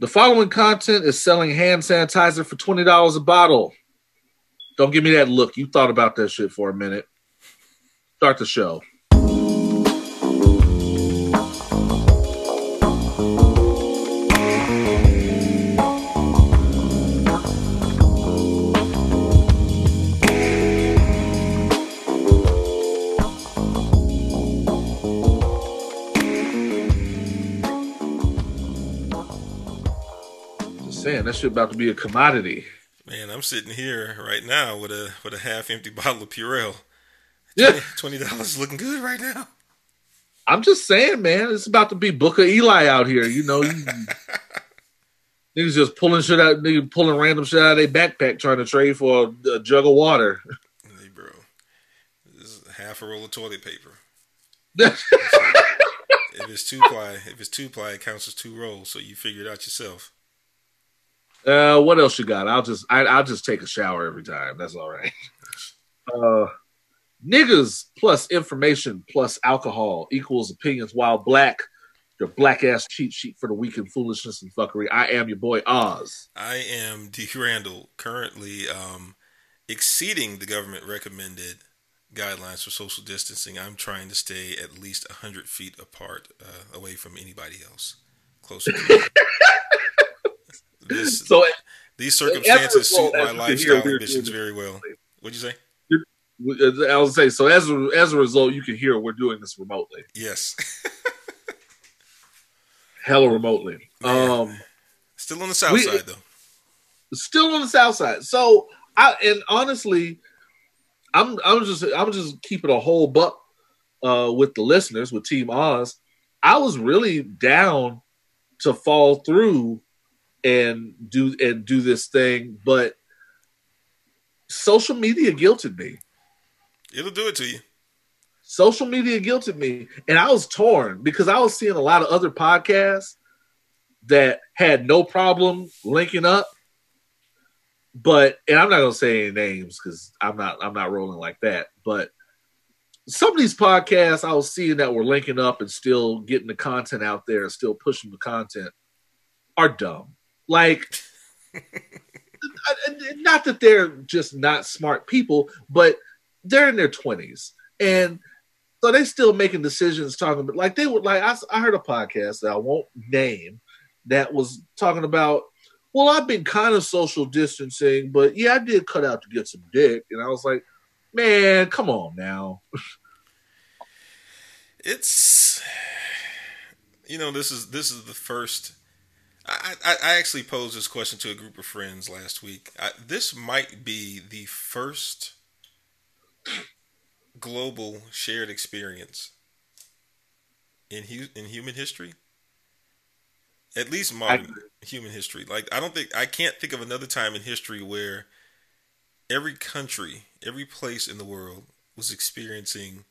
The following content is selling hand sanitizer for twenty dollars a bottle. Don't give me that look. You thought about that shit for a minute. Start the show. That shit about to be a commodity. Man, I'm sitting here right now with a with a half empty bottle of Purell. Yeah. Twenty dollars looking good right now. I'm just saying, man, it's about to be Book of Eli out here. You know, you, niggas just pulling shit out, niggas pulling random shit out of their backpack trying to trade for a, a jug of water. Hey, bro, this is half a roll of toilet paper. If it's two ply, if it's two ply, it counts as two rolls. So you figure it out yourself. Uh, what else you got? I'll just I, I'll just take a shower every time. That's all right. Uh, niggas plus information plus alcohol equals opinions. While black, your black ass cheat sheet for the weekend foolishness and fuckery. I am your boy Oz. I am D. Randle, currently um, exceeding the government recommended guidelines for social distancing. I'm trying to stay at least 100 feet apart, uh, away from anybody else. Closer. this, So these circumstances suit my lifestyle hear, ambitions very well. What'd you say? I was say so as a, as a result, you can hear we're doing this remotely, Yes. hella remotely. Man. Um. Still on the south We- side, though. still on the south side. So I and honestly, I'm I'm just I'm just keeping a whole buck uh with the listeners with Team Oz. I was really down to fall through and do and do this thing, but social media guilted me. It'll do it to you. Social media guilted me, and I was torn because I was seeing a lot of other podcasts that had no problem linking up but and I'm not gonna say any names because I'm not I'm not rolling like that. But some of these podcasts I was seeing that were linking up and still getting the content out there and still pushing the content are dumb. Like, not that they're just not smart people, but they're in their twenties and. So they're still making decisions talking about like they would like I, I heard a podcast that I won't name that was talking about well, I've been kind of social distancing, but yeah, I did cut out to get some dick. And I was like, man, come on now. It's you know this is this is the first. I, I, I actually posed this question to a group of friends last week. I, this might be the first global shared experience in hu- in human history. At least modern human history. Like I don't think I can't think of another time in history where every country, every place in the world was experiencing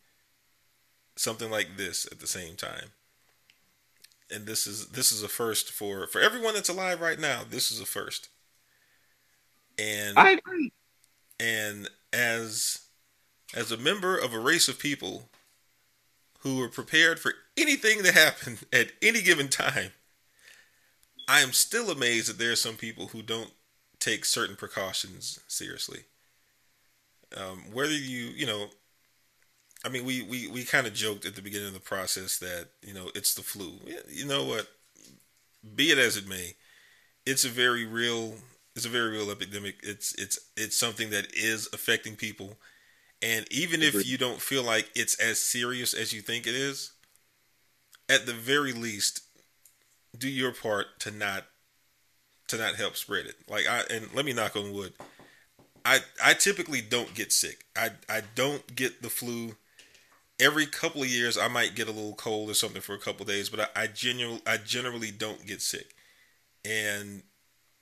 something like this at the same time. And this is this is a first for for everyone that's alive right now. This is a first. And I agree. and as as a member of a race of people who are prepared for anything to happen at any given time, I am still amazed that there are some people who don't take certain precautions seriously. Um, whether you, you know, I mean, we, we, we kind of joked at the beginning of the process that, you know, it's the flu. You know what? Be it as it may, it's a very real, it's a very real epidemic. It's, it's, it's something that is affecting people. And even if you don't feel like it's as serious as you think it is, at the very least, do your part to not to not help spread it. Like I and let me knock on wood. I I typically don't get sick. I I don't get the flu. Every couple of years, I might get a little cold or something for a couple of days, but I, I genuinely I generally don't get sick, and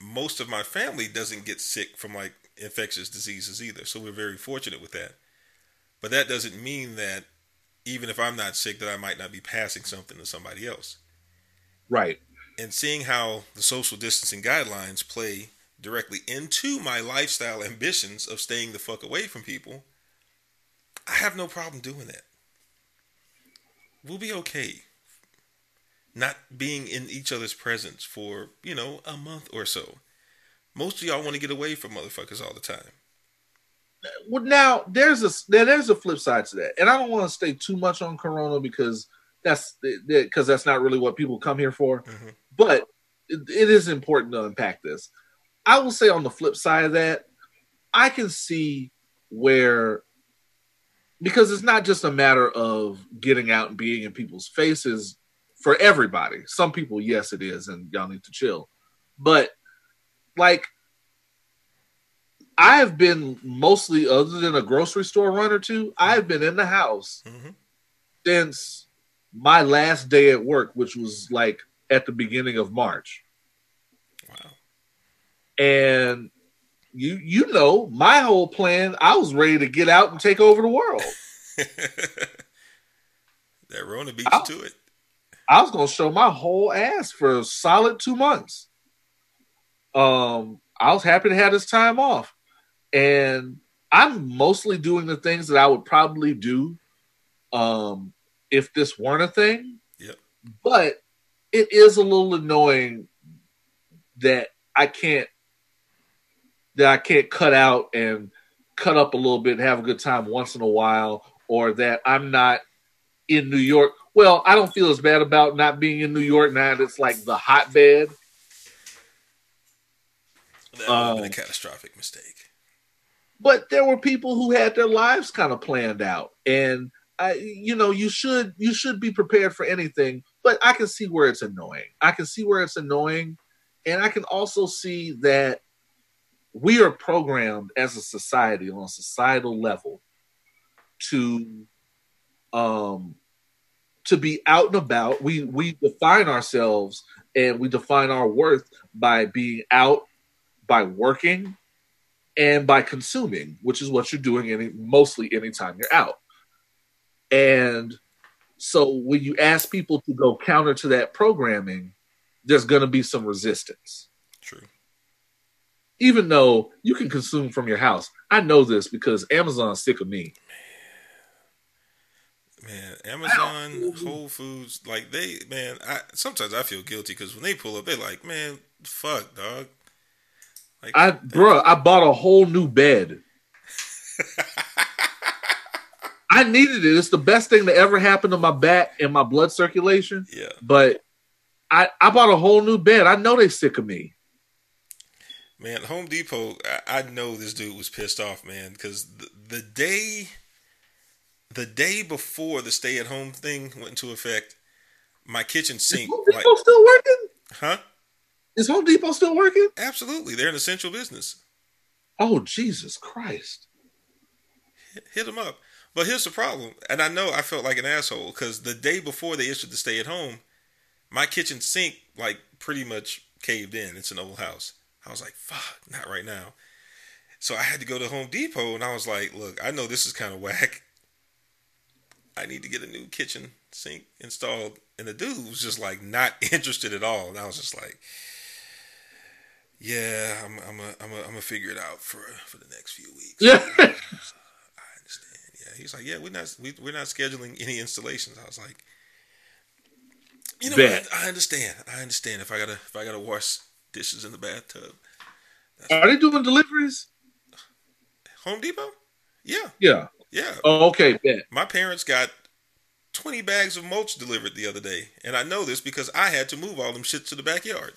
most of my family doesn't get sick from like infectious diseases either. So we're very fortunate with that. But that doesn't mean that even if I'm not sick, that I might not be passing something to somebody else Right. and seeing how the social distancing guidelines play directly into my lifestyle ambitions of staying the fuck away from people, I have no problem doing that. We'll be okay. not being in each other's presence for you know a month or so. Most of y'all want to get away from motherfuckers all the time. Well, now there's a there's a flip side to that, and I don't want to stay too much on Corona because that's because that's not really what people come here for. Mm-hmm. But it, it is important to unpack this. I will say on the flip side of that, I can see where because it's not just a matter of getting out and being in people's faces for everybody. Some people, yes, it is, and y'all need to chill. But like I have been mostly, other than a grocery store run or two, I have been in the house mm-hmm. since my last day at work, which was like at the beginning of March. Wow. And you you know, my whole plan, I was ready to get out and take over the world. that Rona beat you to it. I was gonna show my whole ass for a solid two months. Um, I was happy to have this time off. And I'm mostly doing the things that I would probably do um, if this weren't a thing. Yep. But it is a little annoying that I can't that I can't cut out and cut up a little bit and have a good time once in a while, or that I'm not in New York. Well, I don't feel as bad about not being in New York now. It's like the hotbed. That would have been a um, catastrophic mistake. But there were people who had their lives kind of planned out, and I, you know, you should you should be prepared for anything. But I can see where it's annoying. I can see where it's annoying, and I can also see that we are programmed as a society on a societal level to um to be out and about. We we define ourselves and we define our worth by being out, by working, and by consuming, which is what you're doing any mostly anytime you're out. And so when you ask people to go counter to that programming, there's going to be some resistance. Even though you can consume from your house. I know this because Amazon's sick of me. Man, Amazon, Whole Foods, like they, man, I sometimes I feel guilty because when they pull up, they're like, man, fuck, dog. Like, I, bro, I bought a whole new bed. I needed it. It's the best thing that ever happened to my back and my blood circulation. Yeah. But I, I bought a whole new bed. I know they sick of me. Man, Home Depot, I, I know this dude was pissed off, man, because the, the day the day before the stay at home thing went into effect, my kitchen sink. Is Home Depot like, still working? Huh? Is Home Depot still working? Absolutely, they're an essential business. Oh Jesus Christ! Hit, them up. But here's the problem, and I know I felt like an asshole because the day before they issued the stay at home, my kitchen sink like pretty much caved in. It's an old house. I was like, fuck, not right now. So I had to go to Home Depot and I was like, look, I know this is kind of whack. I need to get a new kitchen sink installed. And the dude was just like not interested at all. And I was just like, yeah, I'm I'm a, I'm a, I'm gonna figure it out for for the next few weeks. Yeah. I understand. Yeah, he's like, yeah, we're not we, we're not scheduling any installations. I was like, you know what? I understand. I understand if I gotta if I gotta wash dishes in the bathtub. Are they doing deliveries? Home Depot? Yeah. Yeah. Yeah. Oh, okay. Bet. My parents got 20 bags of mulch delivered the other day. And I know this because I had to move all them shit to the backyard.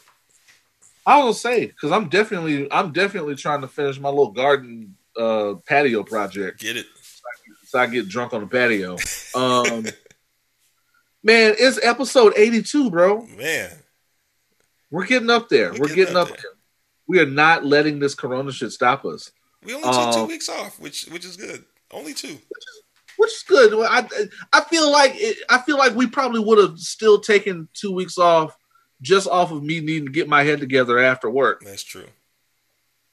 I will say because I'm definitely I'm definitely trying to finish my little garden uh, patio project. Get it? So I, get drunk on the patio. Um, man, it's episode 82, bro. Man, we're getting up there. We're, We're getting, getting, up, there. there. We are not letting this Corona shit stop us. We only took two um, weeks off, which which is good. Only two. Which is, which is good. I I feel like it, I feel like we probably would have still taken two weeks off just off of me needing to get my head together after work. That's true.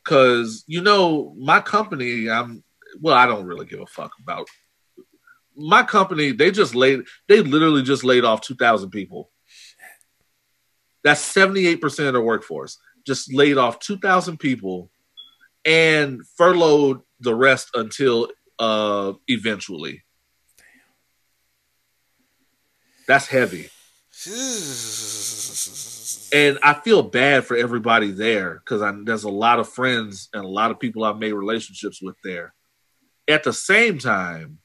Cause you know my company, I'm well, I don't really give a fuck about my company. They just laid, they literally just laid off two thousand people. That's seventy eight percent of their workforce. Just laid off two thousand people and furloughed the rest until uh eventually. Damn. That's heavy. and I feel bad for everybody there because there's a lot of friends and a lot of people I've made relationships with there. At the same time,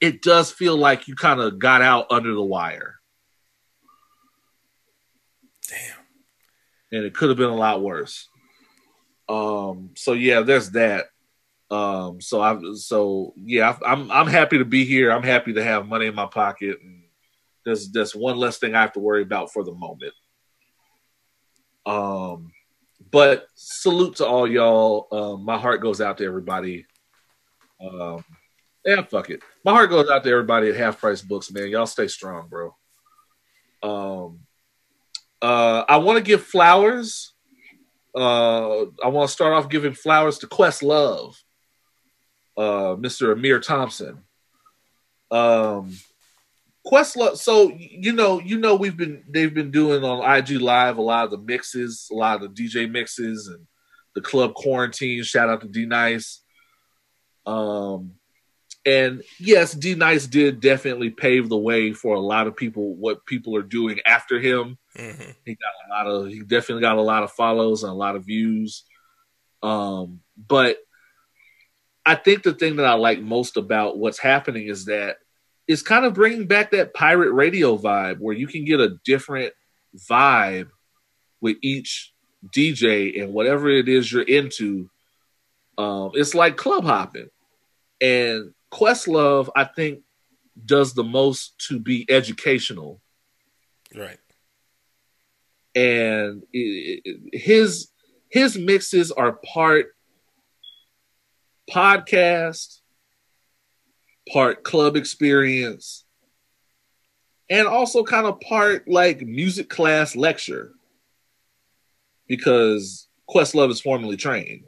it does feel like you kind of got out under the wire. Damn. And it could have been a lot worse. Um. So yeah, there's that. Um. So I. So yeah, I'm. I'm happy to be here. I'm happy to have money in my pocket, and there's there's one less thing I have to worry about for the moment. Um. But salute to all y'all. Um, my heart goes out to everybody. Um, yeah, fuck it. My heart goes out to everybody at Half Price Books, man. Y'all stay strong, bro. Um, uh, I want to give flowers. Uh, I want to start off giving flowers to Questlove, uh, Mr. Ahmir Thompson. Um, Questlove. So you know, you know, we've been they've been doing on IG Live a lot of the mixes, a lot of the DJ mixes, and the club quarantine. Shout out to D Nice. Um, and yes, D Nice did definitely pave the way for a lot of people. What people are doing after him, mm-hmm. he got a lot of. He definitely got a lot of follows and a lot of views. Um, but I think the thing that I like most about what's happening is that it's kind of bringing back that pirate radio vibe, where you can get a different vibe with each DJ and whatever it is you're into. Um, it's like club hopping, and Questlove, I think, does the most to be educational. Right. And it, it, his his mixes are part podcast, part club experience, and also kind of part like music class lecture because Questlove is formally trained.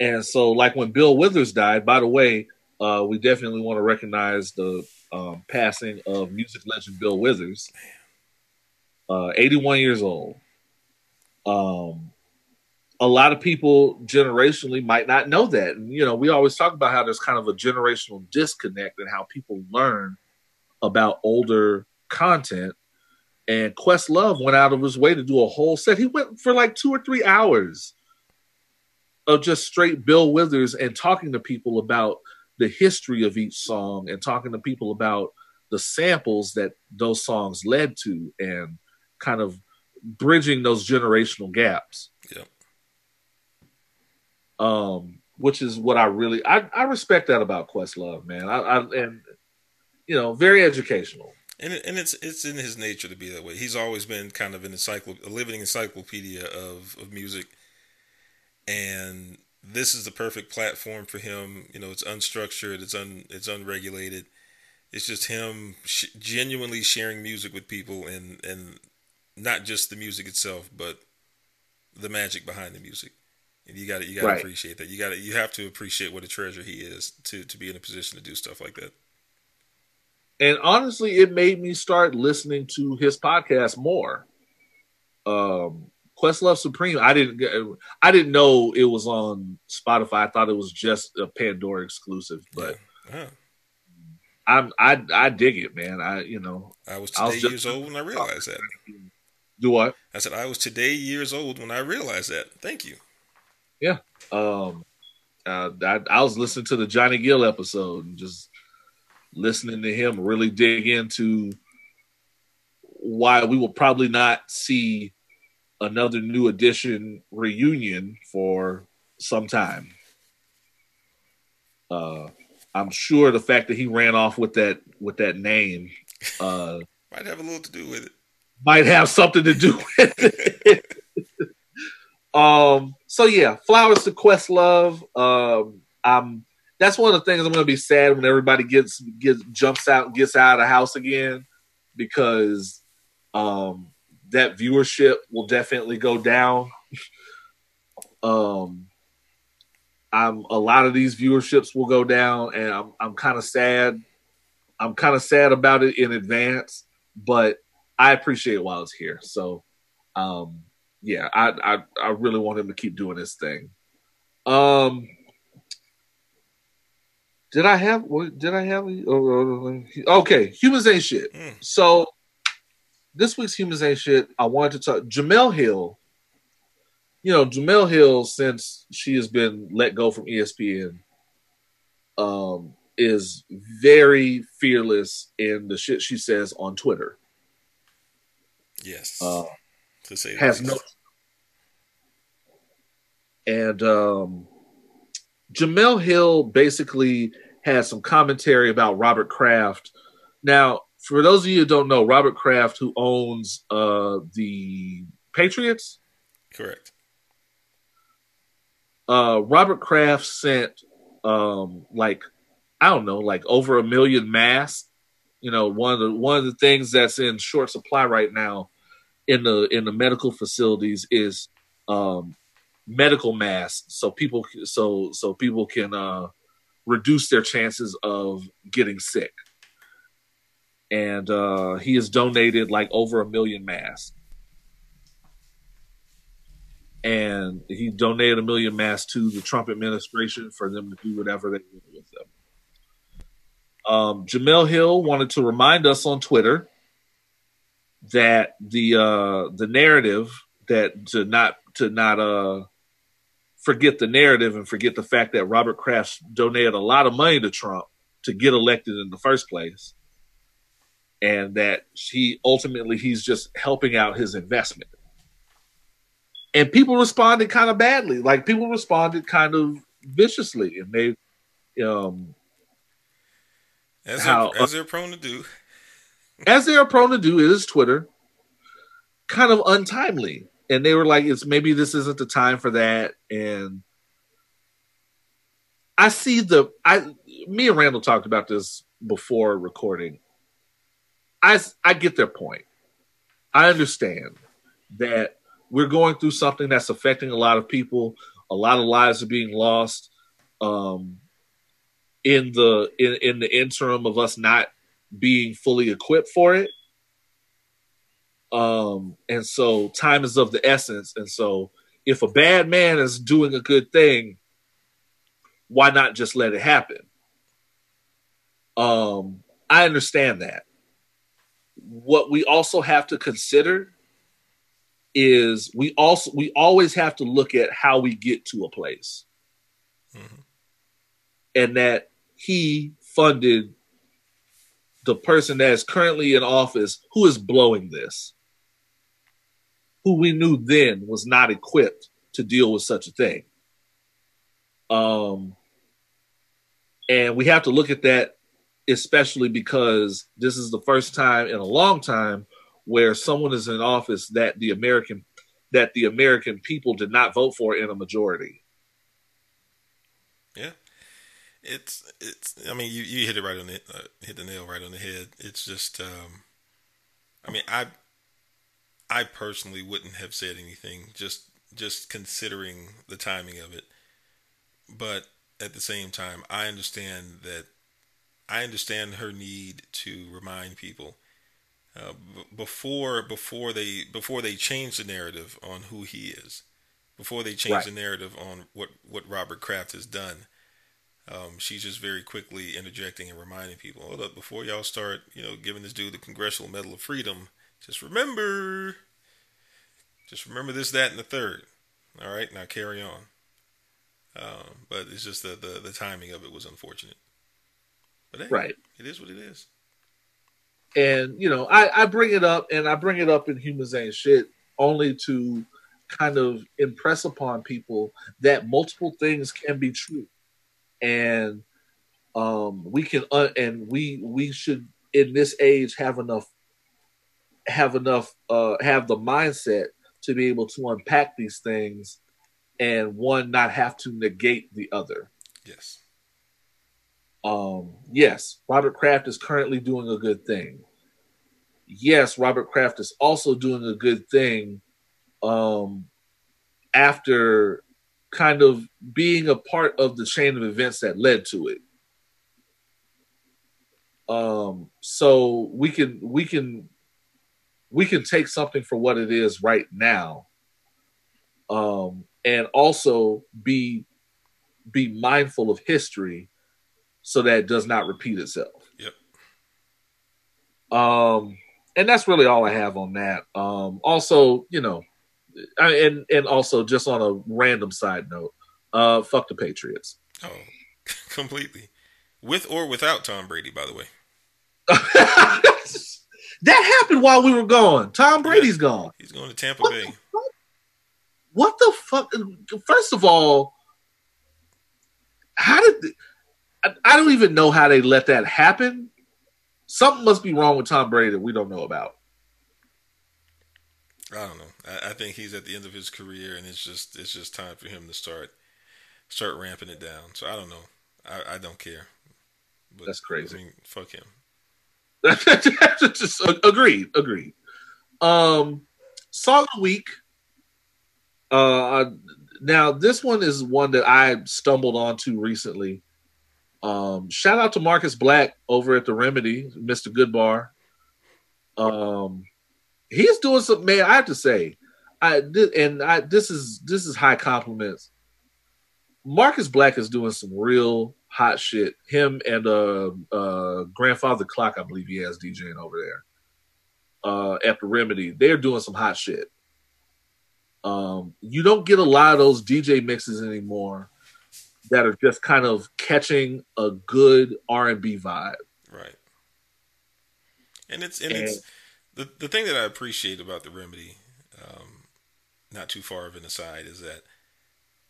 And so, like when Bill Withers died, by the way, uh, we definitely want to recognize the um, passing of music legend Bill Withers, uh, 81 years old. Um, a lot of people generationally might not know that. And, you know, we always talk about how there's kind of a generational disconnect and how people learn about older content. And Questlove went out of his way to do a whole set. He went for like two or three hours of just straight Bill Withers and talking to people about the history of each song and talking to people about the samples that those songs led to and kind of bridging those generational gaps. Yeah. Um, which is what I really I, I respect that about Questlove, man. I, I and you know, very educational. And it, and it's it's in his nature to be that way. He's always been kind of an encycl a living encyclopedia of, of music and this is the perfect platform for him. You know, it's unstructured, it's un, it's unregulated. It's just him sh- genuinely sharing music with people, and and not just the music itself, but the magic behind the music. And you got to you got to right. appreciate that. You got to you have to appreciate what a treasure he is to to be in a position to do stuff like that. And honestly, it made me start listening to his podcast more. Um, Questlove Supreme. I didn't I didn't know it was on Spotify. I thought it was just a Pandora exclusive, but yeah. I'm I I dig it, man. I you know I was today I was years old when I realized that. Do what? I said I was today years old when I realized that. Thank you. Yeah. Um. Uh, I, I was listening to the Johnny Gill episode and just listening to him really dig into why we will probably not see another new edition reunion for some time. Uh, I'm sure the fact that he ran off with that with that name uh, might have a little to do with it. Might have something to do with it. um. So yeah, flowers to Questlove. Um. I'm. That's one of the things I'm going to be sad when everybody gets gets jumps out gets out of the house again because um that viewership will definitely go down. um, I'm a lot of these viewerships will go down, and I'm I'm kind of sad. I'm kind of sad about it in advance, but I appreciate while it's here. So, um, yeah, I, I I really want him to keep doing his thing. Um, Did I have? What did I have? Oh, okay, humans ain't shit. Mm. So this week's humans ain't shit. I wanted to talk Jemele Hill. You know, Jemele Hill, since she has been let go from ESPN, um, is very fearless in the shit she says on Twitter. Yes. Uh, to say has no. And um, Jemele Hill basically has some commentary about Robert Kraft. Now, for those of you who don't know, Robert Kraft, who owns uh, the Patriots, correct. Uh, Robert Kraft sent um, like I don't know, like over a million masks. You know, one of the one of the things that's in short supply right now in the in the medical facilities is um, medical masks, so people so so people can uh, reduce their chances of getting sick. And uh, he has donated like over a million masks. And he donated a million masks to the Trump administration for them to do whatever they want with them. Um, Jemele Hill wanted to remind us on Twitter that the uh, the narrative that to not to not uh, forget the narrative and forget the fact that Robert Kraft donated a lot of money to Trump to get elected in the first place, and that he ultimately he's just helping out his investment. And people responded kind of badly, like people responded kind of viciously, and they um as, how, they're, as they're prone to do. as they are prone to do, it is Twitter. Kind of untimely. And they were like, it's maybe this isn't the time for that. And I see the I me and Randle talked about this before recording. I I get their point. I understand that we're going through something that's affecting a lot of people. A lot of lives are being lost. Um, in the in, in the interim of us not being fully equipped for it. Um, and so time is of the essence. And so if a bad man is doing a good thing, why not just let it happen? Um, I understand that. What we also have to consider is we also we always have to look at how we get to a place. Mm-hmm and that he funded the person that is currently in office who is blowing this, who we knew then was not equipped to deal with such a thing. Um, and we have to look at that, especially because this is the first time in a long time where someone is in office that the American that the American people did not vote for in a majority. Yeah, it's it's. I mean, you, you hit it right on the uh, hit the nail right on the head. It's just. Um, I mean, I I personally wouldn't have said anything just just considering the timing of it, but at the same time, I understand that I understand her need to remind people uh, b- before before they before they change the narrative on who he is, before they change right. the narrative on what what Robert Kraft has done. Um, she's just very quickly interjecting and reminding people, hold up, before y'all start, you know, giving this dude the Congressional Medal of Freedom, just remember, just remember this, that, and the third. All right, now carry on. Um, but it's just the, the, the timing of it was unfortunate. But hey, right, it is what it is. And you know, I, I bring it up, and I bring it up in Humans Ain't Shit only to kind of impress upon people that multiple things can be true and um, we can uh, and we we should in this age have enough have enough uh, have the mindset to be able to unpack these things and one not have to negate the other. Yes. Um, yes, Robert Kraft is currently doing a good thing. Yes, Robert Kraft is also doing a good thing um, after kind of being a part of the chain of events that led to it. Um, so we can we can we can take something for what it is right now, um, and also be be mindful of history, so that it does not repeat itself. Yep. Um, and that's really all I have on that. Um, also, you know, I, and and also just on a random side note, uh, fuck the Patriots. Oh, completely. With or without Tom Brady, by the way. that happened while we were gone. Tom Brady's yeah, gone. He's going to Tampa what Bay. The what the fuck? First of all, how did I, I don't even know how they let that happen. Something must be wrong with Tom Brady that we don't know about. I don't know. I, I, think he's at the end of his career, and it's just it's just time for him to start start ramping it down. So I don't know. I, I don't care. But, That's crazy. I mean, fuck him. just agreed. Agreed. Um, song of the week. Uh, now this one is one that I stumbled onto recently. Um, shout out to Marcus Black over at the Remedy, Mr. Goodbar. Um, he's doing some. Man, I have to say, I did, and I this is this is high compliments. Marcus Black is doing some real hot shit. Him and uh, uh, Grandfather Clock, I believe he has DJing over there. Uh, at the Remedy, they're doing some hot shit. Um, you don't get a lot of those DJ mixes anymore that are just kind of catching a good R and B vibe. Right. And it's and, and, it's the the thing that I appreciate about the remedy, um, not too far of an aside, is that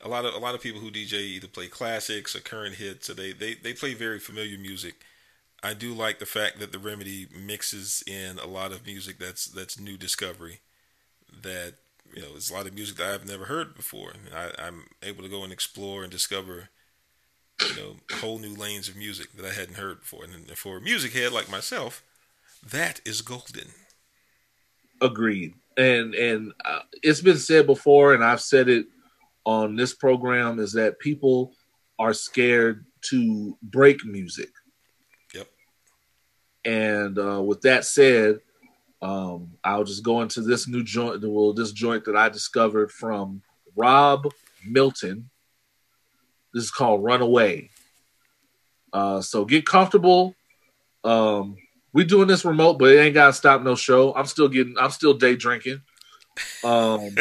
a lot of a lot of people who DJ either play classics or current hits, or they they they play very familiar music. I do like the fact that the remedy mixes in a lot of music that's that's new discovery that you know, there's a lot of music that I've never heard before. I, am able to go and explore and discover, you know, whole new lanes of music that I hadn't heard before. And for a music head like myself, that is golden. Agreed. And and uh, it's been said before, and I've said it on this program, is that people are scared to break music. Yep. And uh, with that said, um, I'll just go into this new joint, well, this joint that I discovered from Rob Milton. This is called Runaway. Uh, so get comfortable. Um, we doing this remote, but it ain't gotta stop no show. I'm still getting, I'm still day drinking. Um,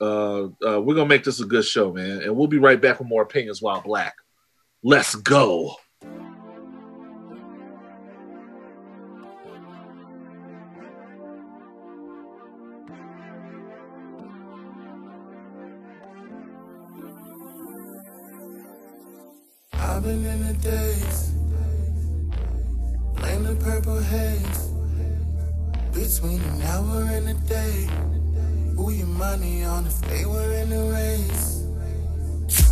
uh, uh, we're gonna make this a good show, man, and we'll be right back with more opinions while black. Let's go. Robin in the days. Blame the purple haze. Between an hour and a day. Who your money on if they were in a race?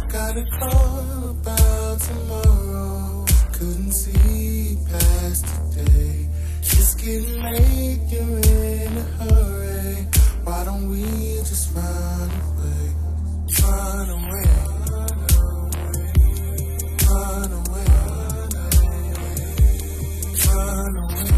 Got a call about tomorrow. Couldn't see past today. Just getting late, you're in a hurry. Why don't we just run away? Run away. Run away. Run away. Run away.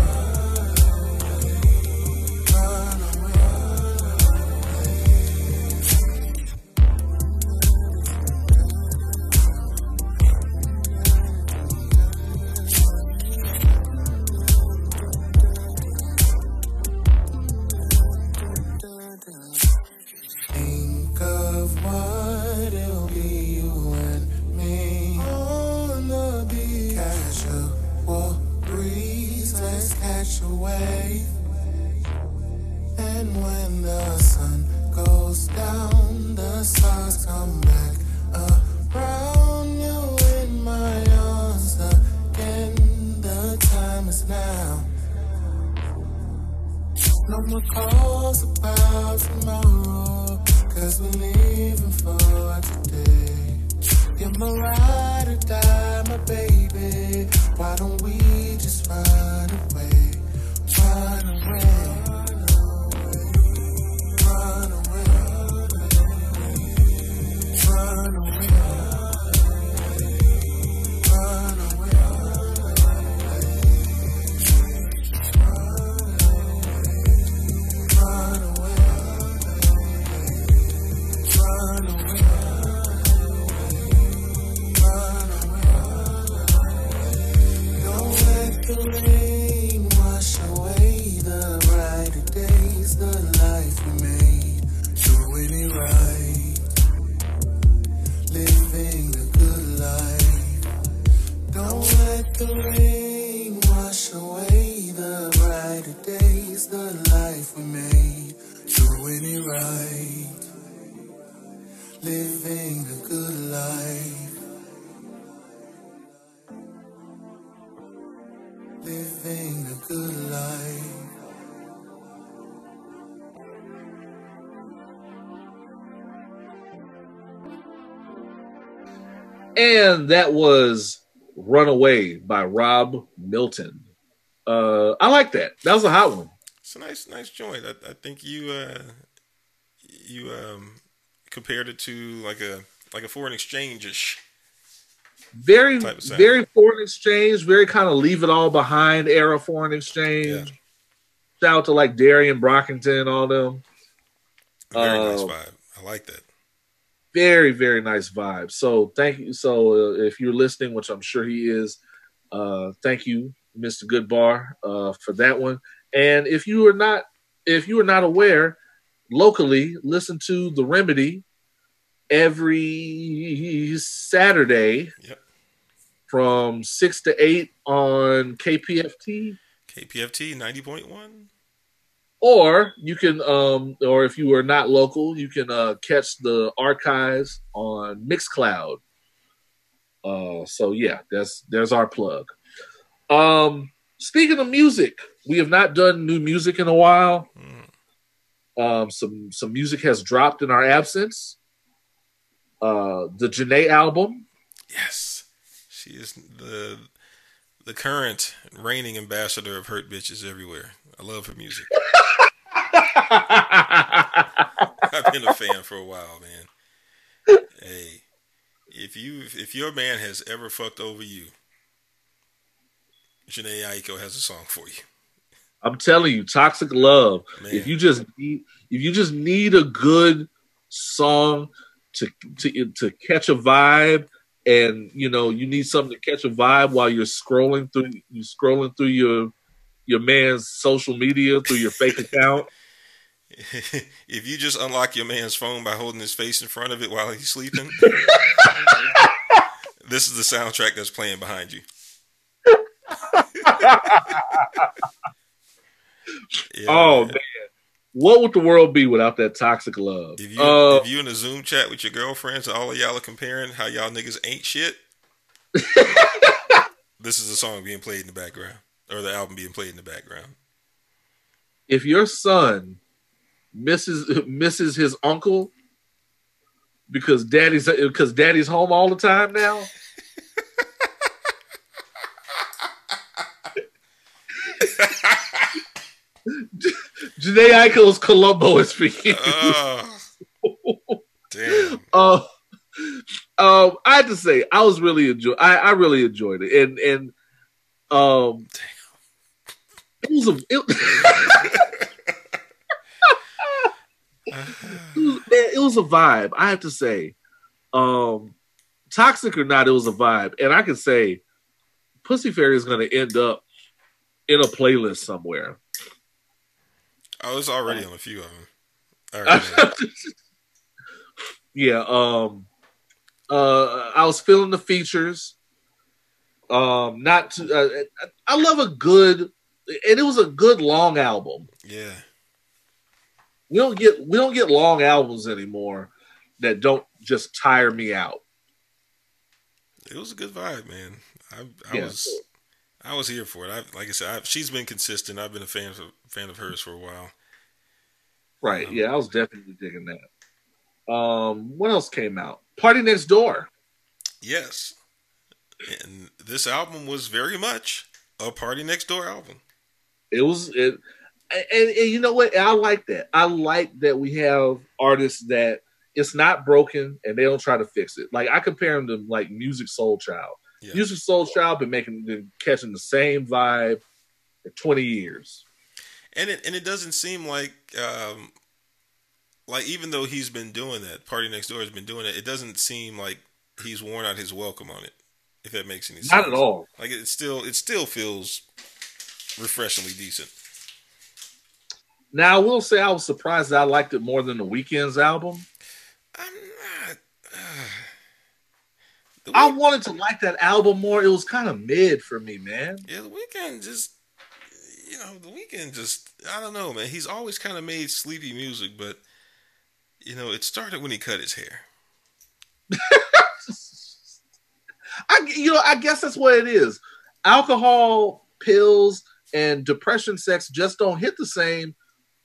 And that was Runaway by Rob Milton. Uh, I like that. That was a hot one. It's a nice, nice joint. I, I think you uh, you um, compared it to like a like a foreign exchange ish. Very, Type of sound. very foreign exchange, very kind of leave it all behind era foreign exchange. Yeah. Shout out to like Darien Brockington, all them. Very nice Uh, vibe. I like that. Very very nice vibe so thank you so uh, if you're listening which i'm sure he is uh thank you mr goodbar uh for that one and if you are not if you are not aware locally listen to the remedy every saturday Yep. from 6 to 8 on kpft KPFT ninety point one. Or you can um or if you are not local you can uh catch the archives on mixcloud. Uh so yeah that's there's our plug. Um speaking of music we have not done new music in a while. Um some some music has dropped in our absence. Uh the Jhené album. Yes, she is the the current reigning ambassador of hurt bitches everywhere. I love her music. I've been a fan for a while, man. Hey, if you if your man has ever fucked over you, Jhené Aiko has a song for you. I'm telling you, toxic love. Man. If you just need, if you just need a good song to to to catch a vibe, and you know you need something to catch a vibe while you're scrolling through you scrolling through your your man's social media through your fake account. if you just unlock your man's phone by holding his face in front of it while he's sleeping, this is the soundtrack that's playing behind you. Yeah, Oh man. man, what would the world be without that toxic love? If you Uh, if you in a Zoom chat with your girlfriends and all of y'all are comparing how y'all niggas ain't shit, this is the song being played in the background or the album being played in the background. if your son misses misses his uncle because daddy's because daddy's home all the time now. Jhené Aiko's Chilombo is for you. Oh, damn. Uh, um, I have to say, I was really enjoy. I, I really enjoyed it, and and um, it was a it, it was, man, it was a vibe. I have to say, um, toxic or not, it was a vibe, and I can say, Pussy Fairy is going to end up in a playlist somewhere. I was already on a few of them. Right, yeah. Um. Uh. I was feeling the features. Um. Not. To, uh, I love a good, and it was a good long album. yeah. We don't get we don't get long albums anymore that don't just tire me out. It was a good vibe, man. I, I Yeah. was I was here for it. I, like I said, I, she's been consistent. I've been a fan of fan of hers for a while. Right. Um, Yeah, I was definitely digging that. Um. What else came out? Party Next Door. Yes, and this album was very much a Party Next Door album. It was it, and, and, and you know what? I like that. I like that we have artists that it's not broken and they don't try to fix it. Like I compare them to like Musiq Soulchild. Yeah. Musiq Soulchild been making been catching the same vibe for twenty years. and it and it doesn't seem like um like even though he's been doing that party next door has been doing it it doesn't seem like he's worn out his welcome on it if that makes any sense Not at all. like it still it still feels refreshingly decent Now I will say I was surprised that I liked it more than the Weeknd's album. i'm not uh, the I wanted to like that album more. It was kind of mid for me, man. yeah the Weeknd just you know, the Weeknd just I don't know, man. He's always kind of made sleepy music, but you know, it started when he cut his hair. I you know I guess that's what it is. Alcohol, pills, and depression, sex just don't hit the same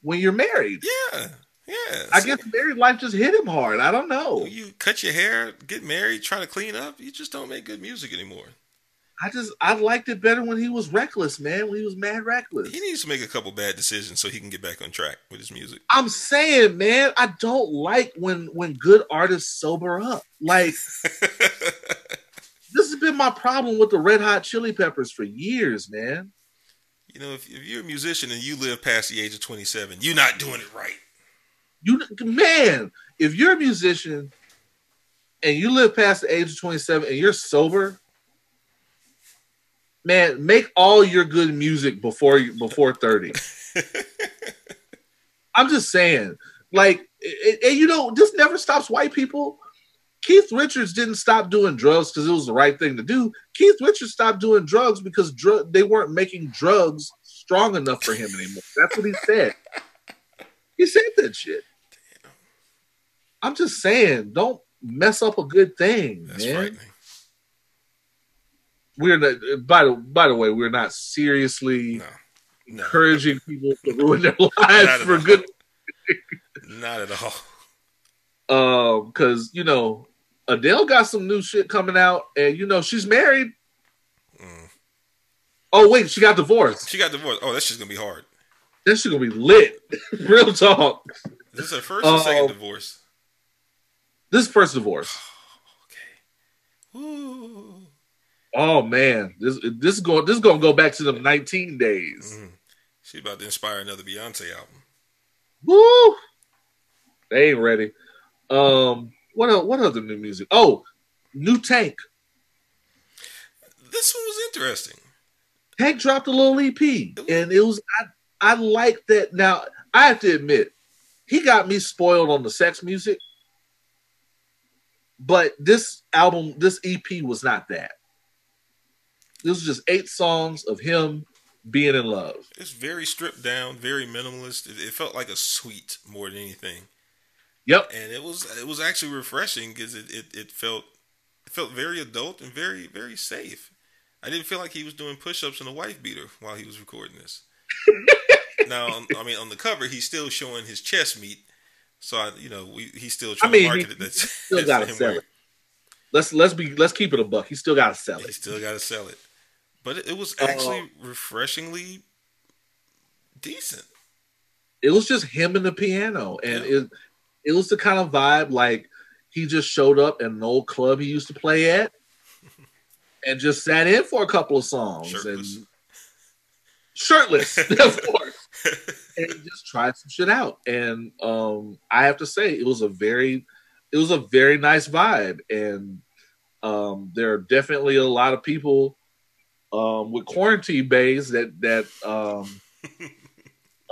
when you're married. Yeah, yeah. I guess married life just hit him hard. I don't know. you cut your hair, get married, try to clean up. You just don't make good music anymore. I just I liked it better when he was reckless, man. When he was mad reckless. He needs to make a couple bad decisions so he can get back on track with his music. I'm saying, man, I don't like when when good artists sober up. Like this has been my problem with the Red Hot Chili Peppers for years, man. You know, if, if you're a musician and you live past the age of 27, you're not doing it right. You man, if you're a musician and you live past the age of 27 and you're sober, man, make all your good music before you before 30. I'm just saying, like, and you know, this never stops white people. Keith Richards didn't stop doing drugs because it was the right thing to do. Keith Richards stopped doing drugs because dr- they weren't making drugs strong enough for him anymore. That's what he said. He said that shit. I'm just saying, don't mess up a good thing, That's man. frightening. We're not. By the by the way, we're not seriously No, no, encouraging people to ruin their lives for all. good. not at all. Um, because you know Adele got some new shit coming out, and you know she's married. Mm. Oh wait, she got divorced. She got divorced. Oh, that's just gonna be hard. That shit gonna be lit. Real talk. This is this her first or second Oh. divorce? This first divorce. Ooh. Oh man, this this is going this is gonna go back to the 19 days. Mhm. She's about to inspire another Beyonce album. Woo! They ain't ready. Um, what el- what other new music? Oh, new Tank. This one was interesting. Tank dropped a little EP, and it was I I like that. Now I have to admit, he got me spoiled on the sex music, but this album, this EP was not that. This was just eight songs of him being in love. It's very stripped down, very minimalist. It, it felt like a suite more than anything, Yep. and it was it was actually refreshing because it, it, it felt it felt very adult and very very safe. I didn't feel like he was doing push-ups in a wife beater while he was recording this. now, on- I mean, on the cover, he's still showing his chest meat, so I, you know, we, he's still trying mean, to market he- it. That's Still gotta him sell it. Let's let's be let's keep it a buck. He still got to sell it. He still got to sell it. But it, it was Uh, actually refreshingly decent. it was just him and the piano and Yeah. it it was the kind of vibe like he just showed up in an old club he used to play at and just sat in for a couple of songs Shirtless. and shirtless. Of course. And just tried some shit out. And um i have to say it was a very it was a very nice vibe. And um there are definitely a lot of people um with quarantine bays that that um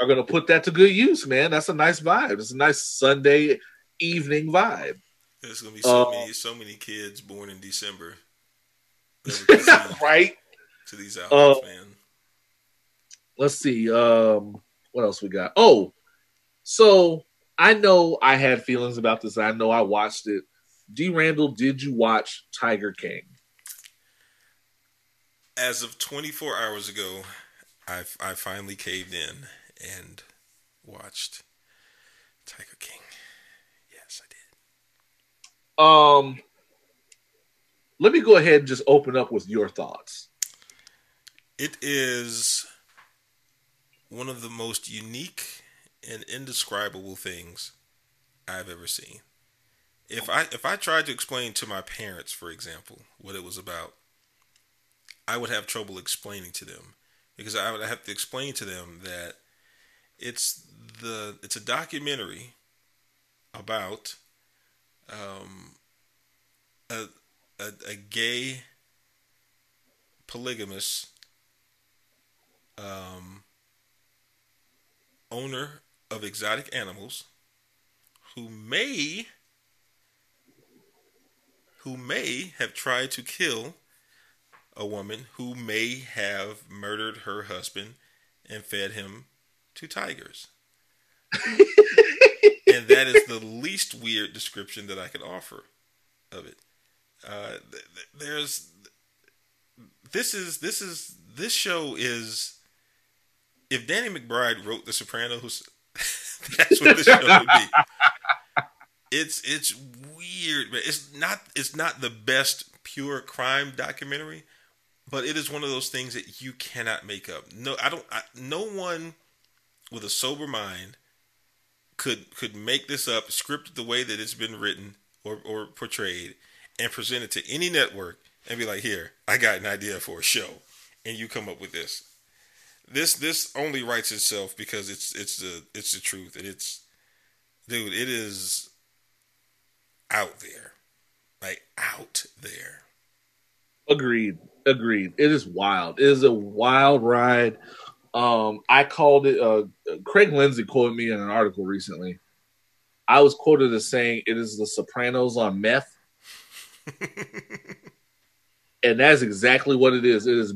are going to put that to good use, man. That's a nice vibe. It's a nice Sunday evening vibe. There's gonna be so Uh, many so many kids born in December that we can see right? to these albums, Uh, man. Let's see. Um, what else we got? Oh, so I know I had feelings about this. I know I watched it. D. Randle, did you watch Tiger King? As of 24 hours ago, I I finally caved in and watched Tiger King. Yes, I did. Um, let me go ahead and just open up with your thoughts. It is one of the most unique and indescribable things I've ever seen. If I if I tried to explain to my parents, for example, what it was about, I would have trouble explaining to them because I would have to explain to them that it's the it's a documentary about um, a, a a gay polygamous um, owner of exotic animals who may who may have tried to kill a woman who may have murdered her husband and fed him to tigers. and that is the least weird description that I could offer of it. Uh, th- th- there's this is this is this show is if Danny McBride wrote The Sopranos, that's what this show would be. It's it's weird, but it's not it's not the best pure crime documentary, but it is one of those things that you cannot make up. No, I don't. I, no one with a sober mind could could make this up, script the way that it's been written or or portrayed, and present it to any network and be like, "Here, I got an idea for a show," and you come up with this. This this only writes itself because it's it's the it's the truth and it's dude, it is out there, like out there. Agreed. Agreed. It is wild. It is a wild ride. Um, I called it. Uh, Craig Lindsey quoted me in an article recently. I was quoted as saying it is the Sopranos on meth, and that's exactly what it is. It is.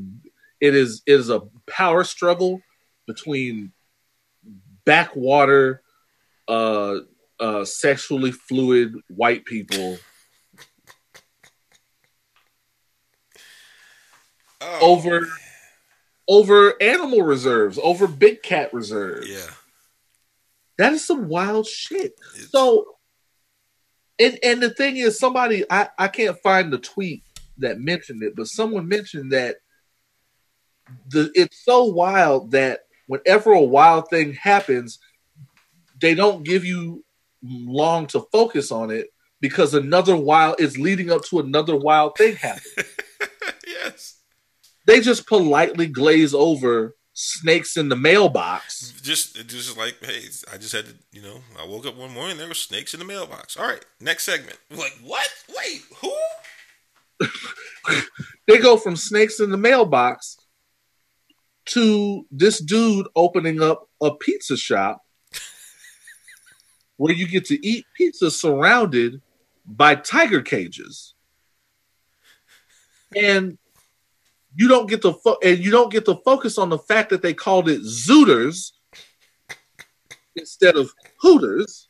It is. It is a power struggle between backwater, uh, uh, sexually fluid white people Oh, over over animal reserves, over big cat reserves. yeah, That is some wild shit. It's- So and and the thing is somebody I, I can't find the tweet that mentioned it, but someone mentioned that the it's so wild that whenever a wild thing happens, they don't give you long to focus on it because another wild is leading up to another wild thing happening. yes. They just politely glaze over snakes in the mailbox. Just just like, hey, I just had to, you know, I woke up one morning there were snakes in the mailbox. All right, next segment. Like what? Wait, who? They go from snakes in the mailbox to this dude opening up a pizza shop where you get to eat pizza surrounded by tiger cages. And you don't get to fo- and you don't get to focus on the fact that they called it Zooters instead of Hooters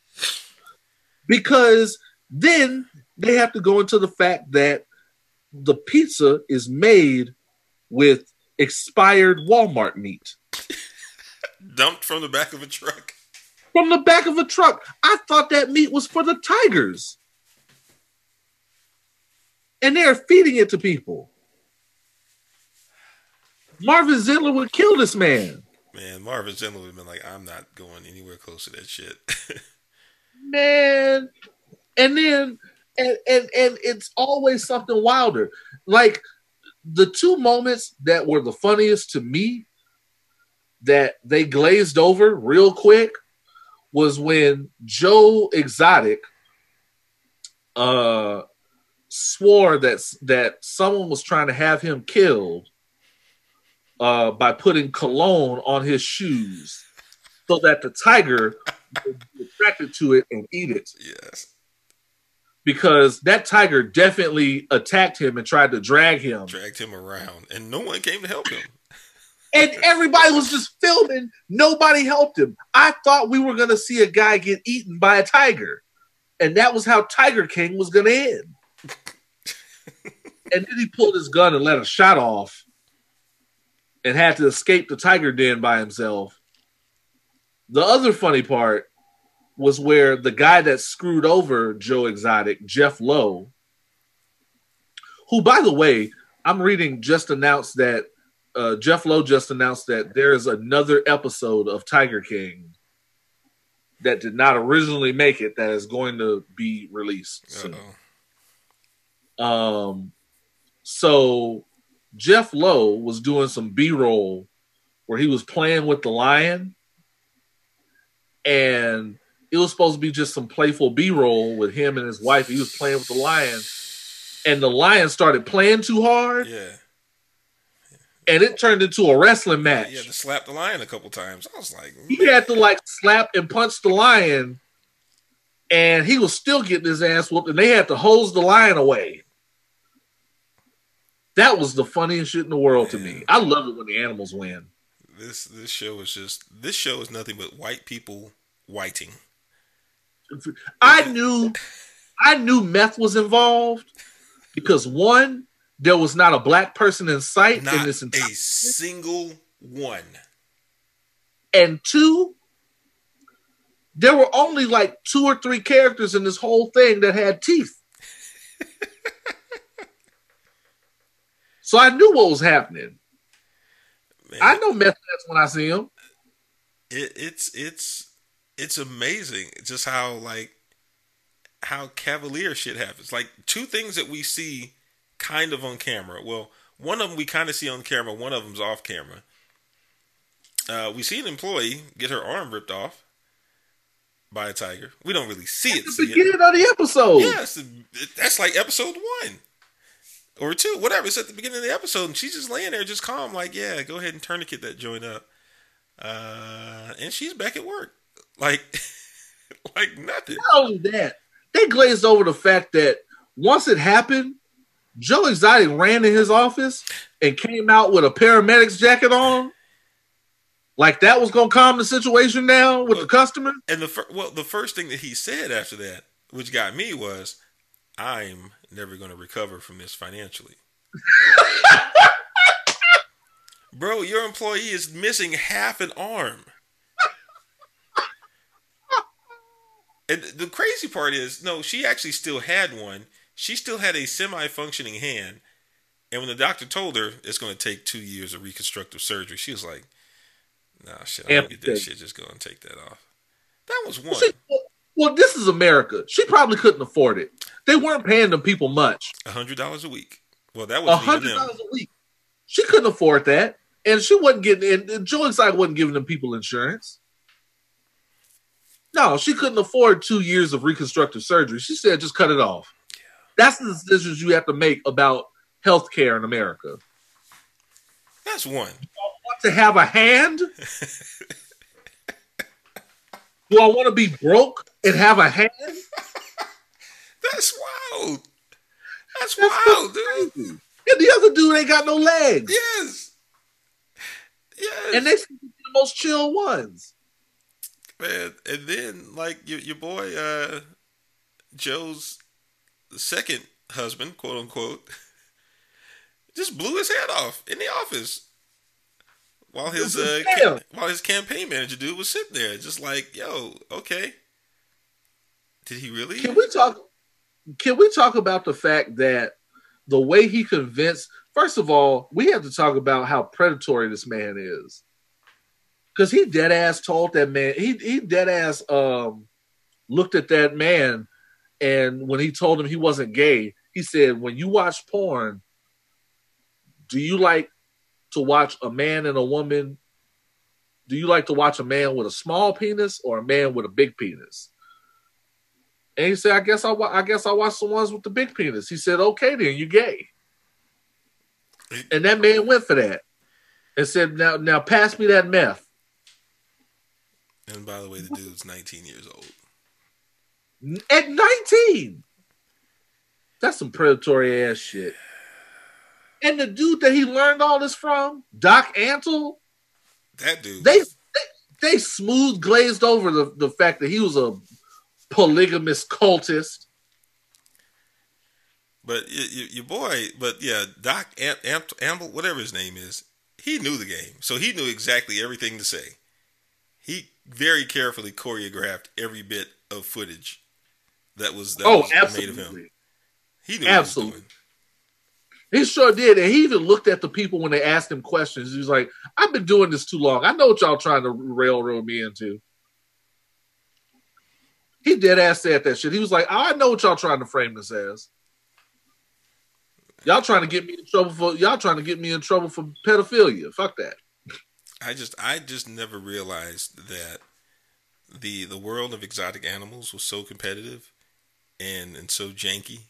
because then they have to go into the fact that the pizza is made with expired Walmart meat Dumped from the back of a truck. from the back of a truck. I thought that meat was for the tigers. And they're feeding it to people. Marvin Zindler would kill this man. Man, Marvin Zindler would have been like, I'm not going anywhere close to that shit. man. And then and and and it's always something wilder. Like the two moments that were the funniest to me that they glazed over real quick was when Joe Exotic uh swore that that someone was trying to have him killed uh by putting cologne on his shoes so that the tiger would be attracted to it and eat it. Yes. because that tiger definitely attacked him and tried to drag him. Dragged him around and no one came to help him. and everybody was just filming. Nobody helped him. I thought we were going to see a guy get eaten by a tiger and that was how tiger king was going to end. And then he pulled his gun and let a shot off and had to escape the tiger den by himself the other funny part was where the guy that screwed over joe exotic jeff lowe who by the way i'm reading just announced that uh, Jeff Lowe just announced that there's another episode of Tiger King that did not originally make it that is going to be released soon. Uh-oh. Um, so Jeff Lowe was doing some B roll where he was playing with the lion, and it was supposed to be just some playful B roll with him and his wife. He was playing with the lion, and the lion started playing too hard, Yeah. and it turned into a wrestling match. Had to slap the lion a couple times. I was like, he had to like slap and punch the lion, and he was still getting his ass whooped, and they had to hose the lion away. That was the funniest shit in the world to me. I love it when the animals win. this this show is just this show is nothing but white people whiting. I knew, I knew meth was involved because one, there was not a black person in sight Not in this entire a single one. and two, there were only like two or three characters in this whole thing that had teeth. so I knew what was happening. Man, I know meth when I see them. it, it's it's it's amazing just how like how cavalier shit happens. Like two things that we see kind of on camera. Well, one of them we kind of see on camera. One of them's off camera. Uh, we see an employee get her arm ripped off by a tiger. We don't really see it. The See it. beginning of the episode. Yes, that's like episode one or two, whatever. It's at the beginning of the episode, and she's just laying there, just calm, like, yeah, go ahead and tourniquet that joint up. Uh, and she's back at work, like, like nothing. Not only that, they glazed over the fact that once it happened, Joe Exotic ran in his office and came out with a paramedic's jacket on. Like that was gonna calm the situation down with the customer. And the fir- well, the first thing that he said after that, which got me, was, "I'm never going to recover from this financially." Bro, your employee is missing half an arm. And the crazy part is, no, she actually still had one. She still had a semi-functioning hand. And when the doctor told her it's going to take two years of reconstructive surgery, she was like, "Nah, shit, I don't get that shit. Just go and take that off." That was one. Well, this is America. She probably couldn't afford it. They weren't paying them people much. A hundred dollars a week. Well, that was even hundred dollars a week. She couldn't afford that, and she wasn't getting. And Joe Exotic wasn't giving them people insurance. No, she couldn't afford two years of reconstructive surgery. She said, "Just cut it off." That's the decisions you have to make about health care in America. That's one. Do I want to have a hand? Do I want to be broke and have a hand? That's wild. That's, That's wild, dude. crazy. And the other dude ain't got no legs, Yes. Yes. and they seem to be the most chill ones. man. And then like your your boy uh Joe's second husband, quote unquote, just blew his head off in the office. While his uh, Damn. ca- while his campaign manager dude was sitting there, just like, yo, okay. Did he really? Can we talk? Can we talk about the fact that the way he convinced? First of all, we have to talk about how predatory this man is, because he dead ass told that man. He he dead ass um looked at that man, and when he told him he wasn't gay, he said, "When you watch porn, do you like to watch a man and a woman? Do you like to watch a man with a small penis or a man with a big penis?" And he said, "I guess I, wa- I guess I watch the ones with the big penis." He said, "Okay, then you gay." And that man went for that, and said, "Now, now pass me that meth." And by the way, the dude's 19 years old. At nineteen, that's some predatory ass shit. And the dude that he learned all this from, Doc Antle, That dude. they they, they smooth glazed over the, the fact that he was a polygamous cultist. But your boy, but yeah, Doc Am- Am- Amble, whatever his name is, he knew the game, so he knew exactly everything to say. He very carefully choreographed every bit of footage that was that oh, was made of him. absolutely. He knew Absolutely. what he was doing. He sure did. And he even looked at the people when they asked him questions. He was like, I've been doing this too long. I know what y'all trying to railroad me into. He dead ass said that shit. He was like, I know what y'all trying to frame this as. Y'all trying to get me in trouble for y'all trying to get me in trouble for pedophilia. Fuck that. I just I just never realized that the the world of exotic animals was so competitive and and so janky.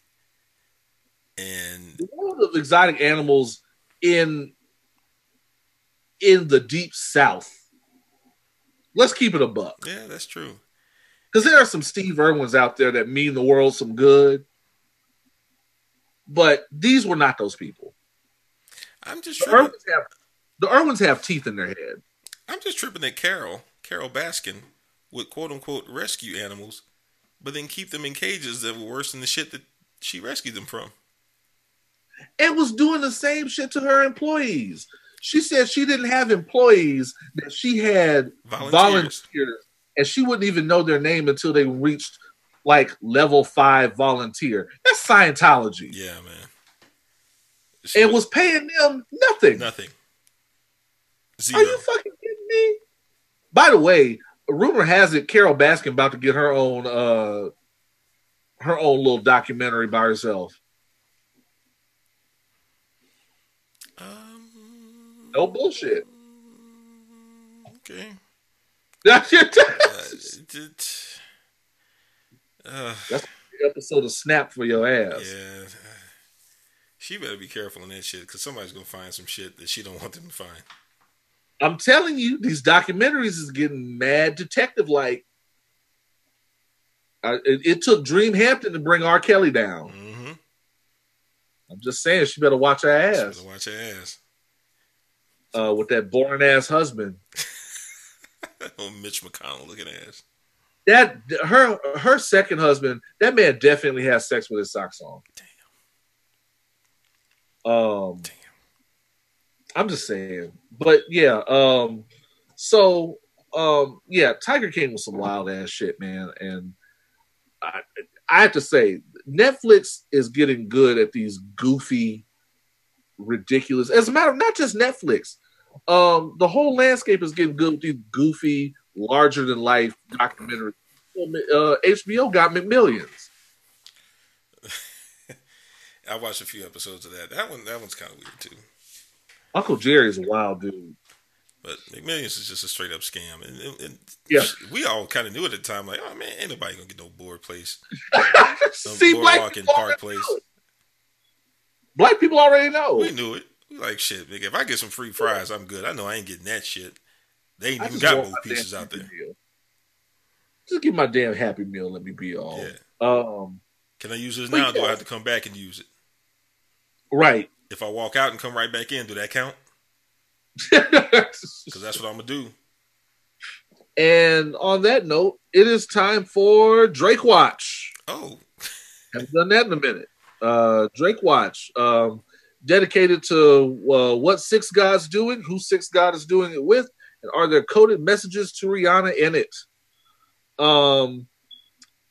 And The world of exotic animals in in the deep south. Let's keep it a buck. yeah, that's true. Because there are some Steve Irwins out there that mean the world some good, but these were not those people. I'm just The. Irwins have the Irwins have teeth in their head. I'm just tripping that Carole, Carole Baskin, would quote unquote rescue animals, but then keep them in cages that were worse than the shit that she rescued them from. and was doing the same shit to her employees. She said she didn't have employees, that she had Volunteers. volunteers, and she wouldn't even know their name until they reached like level five volunteer. That's Scientology. Yeah, man. She And was paying them nothing. nothing. Zero. Are you fucking kidding me? By the way, rumor has it Carole Baskin about to get her own uh her own little documentary by herself. Um, No bullshit. okay. That's your Uh, it- uh, episode of Snap for your ass. yeah. She better be careful on that shit because somebody's gonna find some shit that she don't want them to find. I'm telling you, these documentaries is getting mad detective like. Uh, it, it took Dream Hampton to bring R. Kelly down. Mm-hmm. I'm just saying, she better watch her ass Watch her ass. uh, with that boring ass husband. oh, Mitch McConnell looking ass. That her her second husband, that man definitely has sex with his socks on. Damn. Um, Damn. I'm just saying, but yeah. Um, so um, yeah, Tiger King was some wild ass shit, man, and I I have to say, Netflix is getting good at these goofy, ridiculous. As a matter of not just Netflix, um, the whole landscape is getting good with these goofy, larger than life documentaries. Uh, HBO got McMillions. I watched a few episodes of that. That one, that one's kind of weird too. Uncle Jerry's a wild dude. But McMillions is just a straight up scam, and, and, and Yeah. we all kind of knew at the time, like, oh man, ain't nobody gonna get no board place, some boardwalk people, Park Place. black people already know. We knew it. We like shit, nigga. If I get some free fries, I'm good. I know I ain't getting that shit. They ain't I even got both pieces out there. Meal. Just give my damn Happy Meal. Let me be all. Yeah. Um. Can I use this now? Do. I have to come back and use it? Right. If I walk out and come right back in, do that count? Because that's what I'm gonna do. and on that note, it is time for Drake Watch. Oh, Haven't done that in a minute. Uh, Drake Watch, um, dedicated to uh, what Six God's doing, who Six God is doing it with, and are there coded messages to Rihanna in it? Um,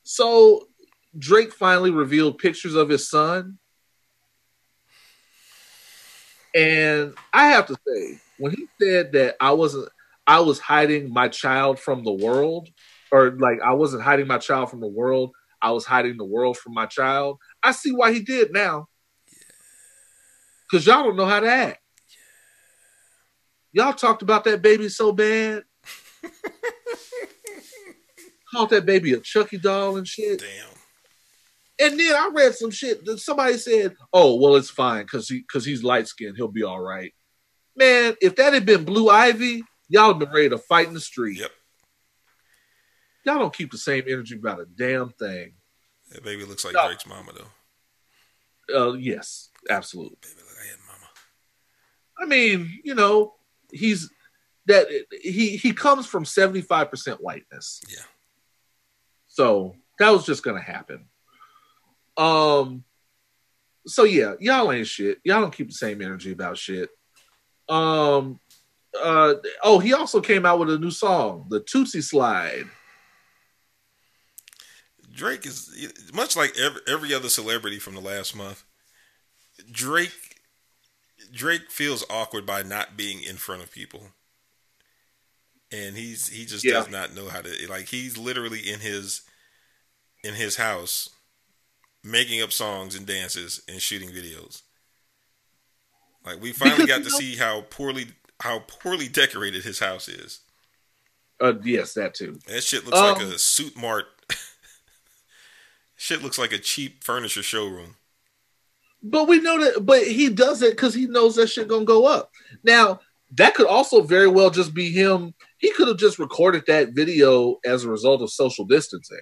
so Drake finally revealed pictures of his son, and I have to say, when he said that I wasn't, I was hiding my child from the world, or like I wasn't hiding my child from the world. I was hiding the world from my child. I see why he did now. Cause y'all don't know how to act. Y'all talked about that baby so bad. Called that baby a Chucky doll and shit. damn. And then I read some shit that somebody said, "Oh, well, it's fine because he because he's light skinned, he'll be all right." Man, if that had been Blue Ivy, y'all have been ready to fight in the street. Yep. Y'all don't keep the same energy about a damn thing. That baby looks like No. Drake's mama though. Uh, yes, absolutely. Baby look like his mama. I mean, you know, he's that he he comes from seventy five percent whiteness. Yeah. So that was just gonna happen. Um. So yeah, y'all ain't shit. Y'all don't keep the same energy about shit. Um. Uh. Oh, he also came out with a new song, the Tootsie Slide. Drake is much like every, every other celebrity from the last month. Drake Drake feels awkward by not being in front of people. And he's he just Yeah. does not know how to like he's literally in his in his house making up songs and dances and shooting videos. Like we finally got to see how poorly how poorly decorated his house is. Uh. Yes, that too. That shit looks like Um, a suit mart. shit looks like a cheap furniture showroom. But we know that, but he does it because he knows that shit gonna go up. Now that could also very well just be him. He could have just recorded that video as a result of social distancing.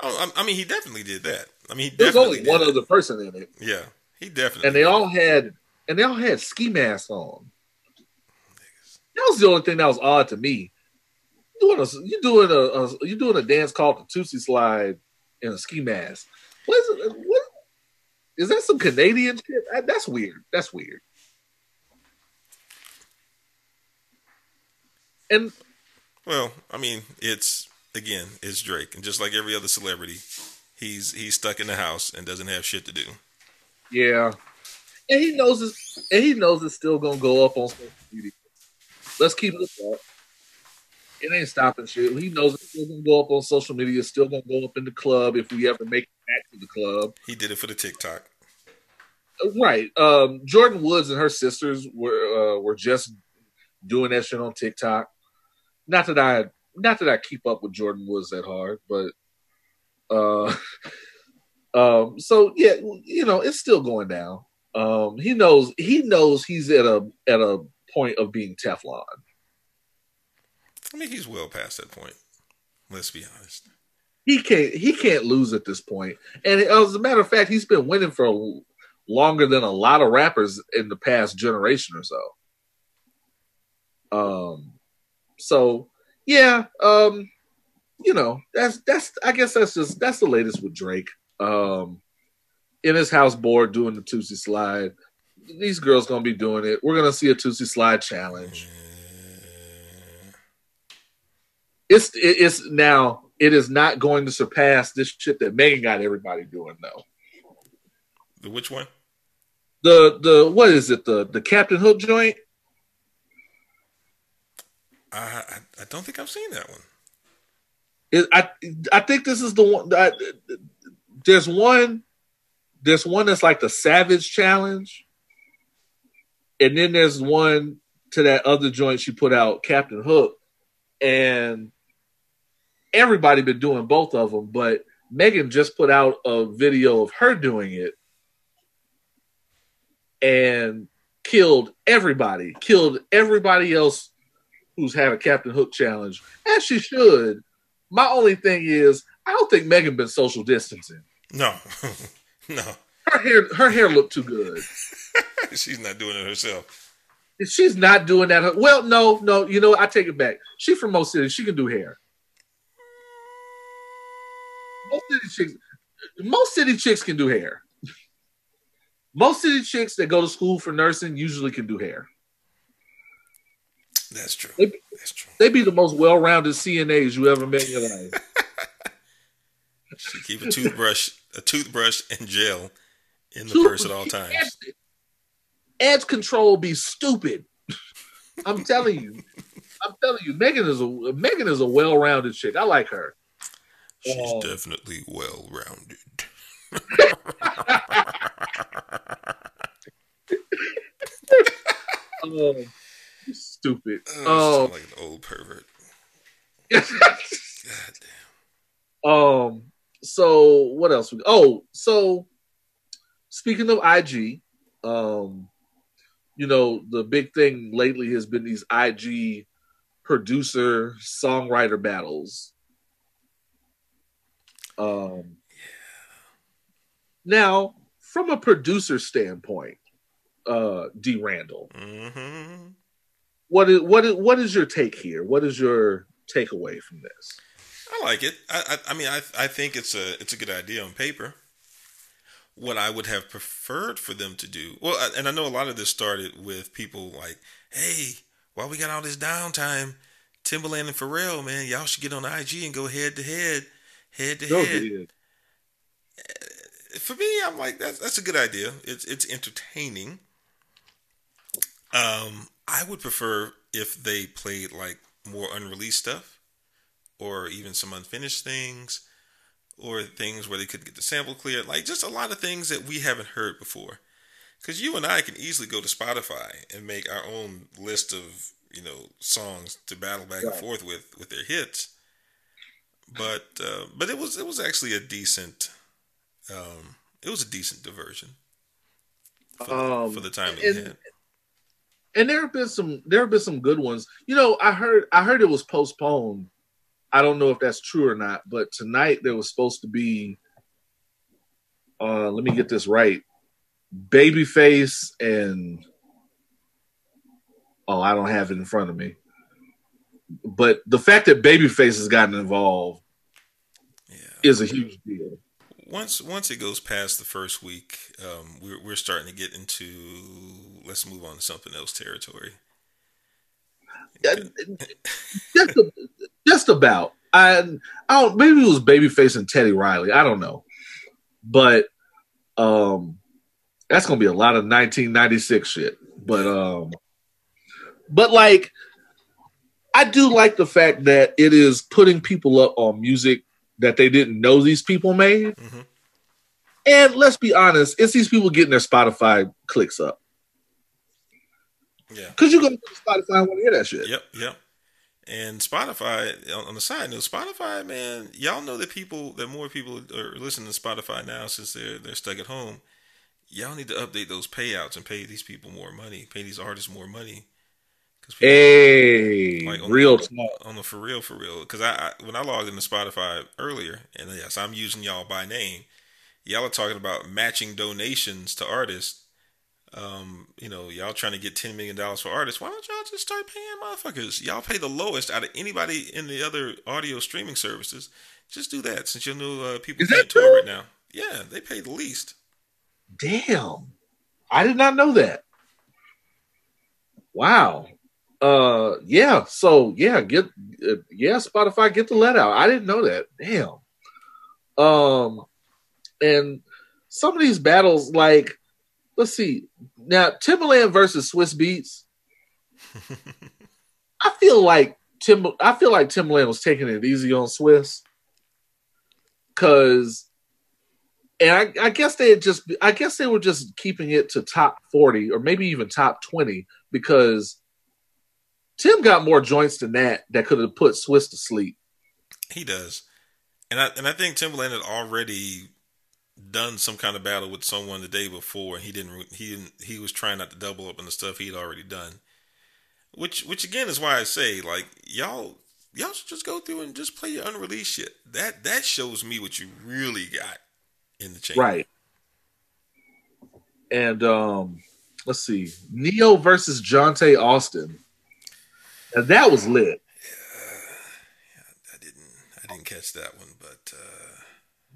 Oh, I, I mean, he definitely did that. I mean, he There's only one that. other person in it, Yeah, he definitely. and they did all had and they all had ski masks on. That was the only thing that was odd to me. You doing a you doing a, a you doing a dance called the Tootsie Slide in a ski mask. What is it? What is that? Some Canadian shit? That's weird. That's weird. And Well, I mean, it's again, it's Drake, and just like every other celebrity, he's he's stuck in the house and doesn't have shit to do. yeah, and he knows it's and he knows it's still gonna go up on social media. Let's keep it up. It ain't stopping shit. He knows it's still gonna go up on social media. It's still gonna go up in the club if we ever make it back to the club. He did it for the TikTok. Right. Um, Jordyn Woods and her sisters were uh, were just doing that shit on TikTok. Not that I not that I keep up with Jordyn Woods that hard, but uh um so yeah, you know, it's still going down. Um he knows he knows he's at a at a point of being Teflon. I mean, he's well past that point. Let's be honest. He can't he can't lose at this point. And as a matter of fact, he's been winning for longer than a lot of rappers in the past generation or so. Um so yeah, um you know, that's that's I guess that's just that's the latest with Drake. Um in his house board doing the Tootsie slide. These girls gonna be doing it. We're gonna see a Tootsie slide challenge. It's it's now it is not going to surpass this shit that Megan got everybody doing though. The which one? The the what is it the the Captain Hook joint? I, I I don't think I've seen that one. It, I I think this is the one. I, there's one. There's one that's like the Savage Challenge, and then there's one to that other joint she put out, Captain Hook, and everybody been doing both of them. But Megan just put out a video of her doing it, and killed everybody. Killed everybody else who's had a Captain Hook challenge, as she should. My only thing is, I don't think Megan been social distancing. No, no, Her hair, her hair looked too good. she's not doing it herself. She's not doing that, well, no, no. You know. I take it back. She from most cities. She can do hair. Most city chicks, most city chicks can do hair. Most city chicks that go to school for nursing usually can do hair. That's true. They, That's true. they be the most well-rounded CNAs you ever met in your life. She keep a toothbrush, a toothbrush and gel in the purse at all times. Edge, edge control be stupid. I'm telling you. I'm telling you, Megan is a Megan is a well-rounded chick. I like her. She's Oh. definitely well rounded. You stupid. Oh, Um, like an old pervert. God damn. um. So what else? We, oh, so speaking of IG, um, you know the big thing lately has been these IG producer songwriter battles. Um. Now, from a producer standpoint, uh, D. Randle, hmm what is what is what is your take here? What is your takeaway from this? I like it. I, I, I mean, I, I think it's a, it's a good idea on paper. What I would have preferred for them to do, well, I- and I know a lot of this started with people like, "Hey, while we got all this downtime, Timbaland and Pharrell, man, y'all should get on IG and go head to head, head to No, head." dude. for me, I'm like that's that's a good idea. It's it's entertaining. Um, I would prefer if they played like more unreleased stuff, or even some unfinished things, or things where they could get the sample cleared. Like just a lot of things that we haven't heard before. Because you and I can easily go to Spotify and make our own list of you know songs to battle back and forth with with their hits. But uh, but it was it was actually a decent um, it was a decent diversion for, Um, the, for the time and- had. and there have been some there have been some good ones. You know, I heard I heard it was postponed. I don't know if that's true or not, but tonight there was supposed to be uh let me get this right. Babyface and Oh, I don't have it in front of me. But the fact that Babyface has gotten involved Yeah. is a huge deal. Once once it goes past the first week, um, we're we're starting to get into let's move on to something else territory. just, just about. I, I don't. Maybe it was Babyface and Teddy Riley. I don't know, but um, that's gonna be a lot of 1996 shit. But um, but like, I do like the fact that it is putting people up on music that they didn't know these people made. Mhm. And let's be honest, it's these people getting their Spotify clicks up Yeah. because you go to Spotify and want to hear that shit. Yep. Yep. And Spotify, on on the side note, Spotify, man, y'all know that people, that more people are listening to Spotify now since they're they're stuck at home. Y'all need to update those payouts and pay these people more money, pay these artists more money. Hey, Like on real the- talk. on the for real, for real. Because I, I when I logged into Spotify earlier, and yes, I'm using y'all by name. Y'all are talking about matching donations to artists. Um, you know, y'all trying to get ten million dollars for artists. Why don't y'all just start paying motherfuckers? Y'all pay the lowest out of anybody in the other audio streaming services. Just do that since you know uh, people Is can't tour right now. Yeah, they pay the least. Damn. I did not know that. Wow. Uh yeah, so yeah, get uh, yeah, Spotify get the let out. I didn't know that. Damn. Um and some of these battles like let's see. Now Timbaland versus Swizz Beatz. I feel like Tim I feel like Timbaland was taking it easy on Swizz. Cause and I, I guess they had just I guess they were just keeping it to top 40 or maybe even top 20 because Tim got more joints than that that could have put Swizz to sleep. He does, and I and I think Timbaland had already done some kind of battle with someone the day before, and he didn't. He didn't. He was trying not to double up on the stuff he'd already done. Which, which again is why I say, like y'all, y'all should just go through and just play your unreleased shit. That that shows me what you really got in the chamber. Right. And um let's see. Ne-Yo versus Johntá Austin. And that was lit. Yeah, I didn't. I didn't catch that one, but uh,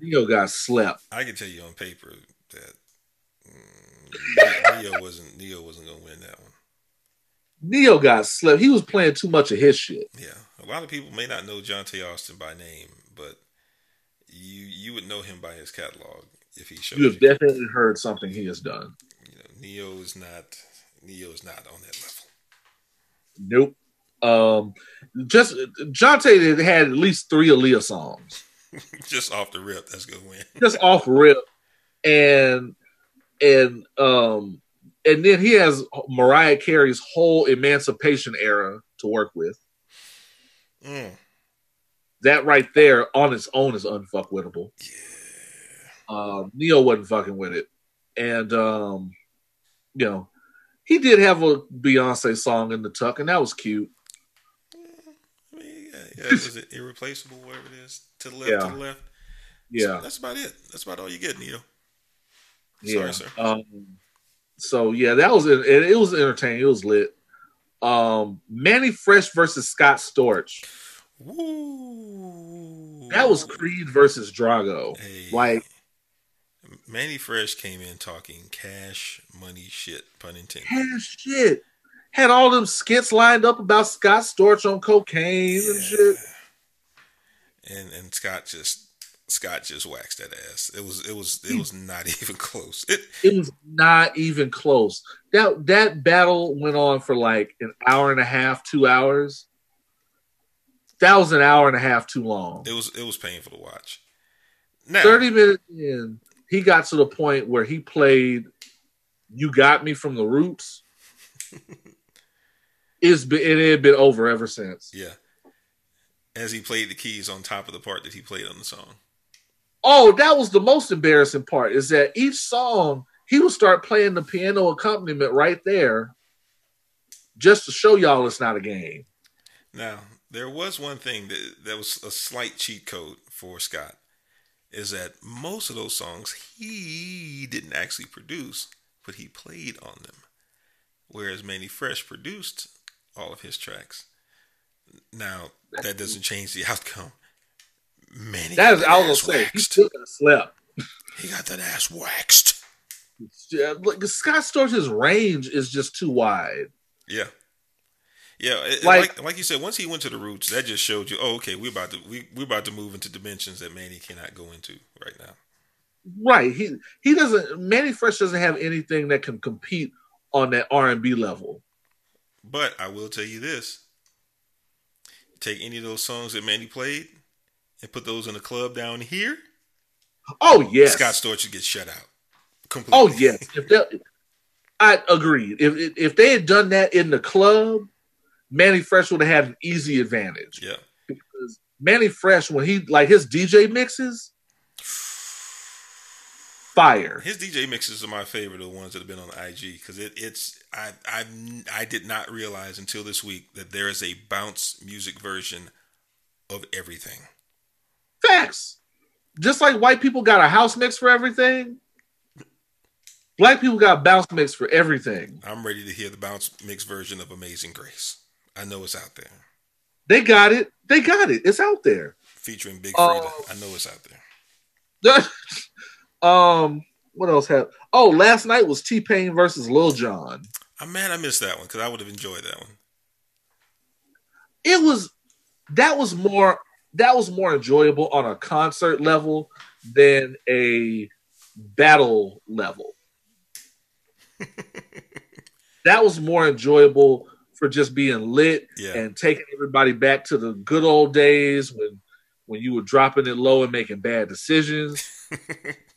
Ne-Yo got slept. I can tell you on paper that mm, Ne-Yo wasn't Ne-Yo wasn't gonna win that one. Ne-Yo got slept. He was playing too much of his shit. Yeah, a lot of people may not know Johntá Austin by name, but you you would know him by his catalog if he showed You you. have definitely heard something he has done. You know, Ne-Yo is not Ne-Yo is not on that level. Nope. Um just Johntá had at least three Aaliyah songs. Just off the rip, that's gonna win. just off rip and and um and then he has Mariah Carey's whole emancipation era to work with. Mm, That right there on its own is unfuckwittable. yeah, Um Ne-Yo wasn't fucking with it. And um you know, he did have a Beyonce song in the tuck and that was cute. I mean, yeah, yeah is it irreplaceable? Whatever it is, to the left, Yeah. to the left. Yeah. that's about it. That's about all you get, Ne-Yo. Yeah. Sorry, sir. Um, so yeah, that was it. It was entertaining. It was lit. Um, Mannie Fresh versus Scott Storch. Woo! That was Creed versus Drago. Hey, Like, Mannie Fresh came in talking cash money shit, pun intended. man, shit. Had all them skits lined up about Scott Storch on cocaine and shit. And and Scott just Scott just waxed that ass. It was it was it hmm. was not even close. It It was not even close. That that battle went on for like an hour and a half, two hours. That was an hour and a half too long. it was it was painful to watch. Now 30 minutes in, he got to the point where he played You Got Me from the Roots. it's been, it had been over ever since. yeah. As he played the keys on top of the part that he played on the song. Oh, that was the most embarrassing part is that each song he would start playing the piano accompaniment right there just to show y'all it's not a game. Now, there was one thing that that was a slight cheat code for Scott is that most of those songs he didn't actually produce, but he played on them. Whereas Mannie Fresh produced all of his tracks. Now that doesn't change the outcome. Mannie, That is, got I was ass gonna say, he waxed. still got slept. He got that ass waxed. Yeah, look, Scott Storch's range is just too wide. Yeah. Yeah, it- Like- like, like you said, once he went to the roots, that just showed you, oh, okay, we're about to we we're about to move into dimensions that Mannie cannot go into right now. Right. He he doesn't Mannie Fresh doesn't have anything that can compete on that R and B level. But I will tell you this: take any of those songs that Mannie played and put those in a club down here, Oh yes. Scott Storch would get shut out. Completely. Oh yes. If I agree. If if- if they had done that in the club, Mannie Fresh would have had an easy advantage. Yeah. Because Mannie Fresh, when he like his DJ mixes, fire. His DJ mixes are my favorite of the ones that have been on IG because it, it's I I I did not realize until this week that there is a bounce music version of everything. Facts. Just like white people got a house mix for everything, black people got bounce mix for everything. I'm ready to hear the bounce mix version of Amazing Grace. I know it's out there, They got it. They got it. It's out there. featuring Big. Frida. Um, I know it's out there. um, what else happened? Oh, last night was T Pain versus Lil Jon. I'm mad I missed that one because I would have enjoyed that one. It was that was more that was more enjoyable on a concert level than a battle level. that was more enjoyable for just being lit Yeah. and taking everybody back to the good old days when when you were dropping it low and making bad decisions.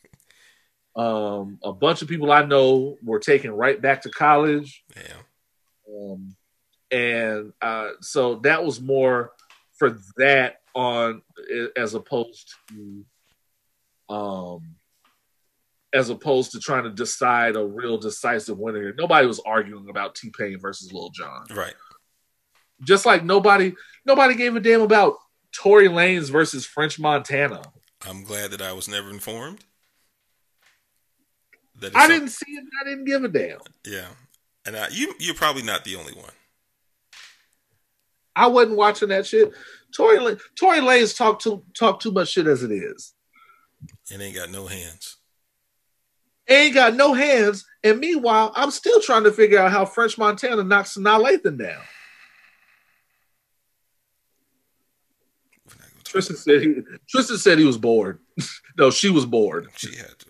um, a bunch of people I know were taken right back to college, Yeah. um, and uh, so that was more for that on as opposed to um as opposed to trying to decide a real decisive winner. here. Nobody was arguing about T Pain versus Lil Jon. Right. Just like nobody nobody gave a damn about Tory Lanez versus French Montana. I'm glad that I was never informed. That I didn't see it. I didn't give a damn. Yeah. And I, you you're probably not the only one. I wasn't watching that shit. Tory Tory Lanez talk too talk too much shit as it is. And ain't got no hands. Ain't got no hands. And meanwhile, I'm still trying to figure out how French Montana knocks Sanaa Lathan down. Tristan said he Tristan said he was bored. no, she was bored. She had to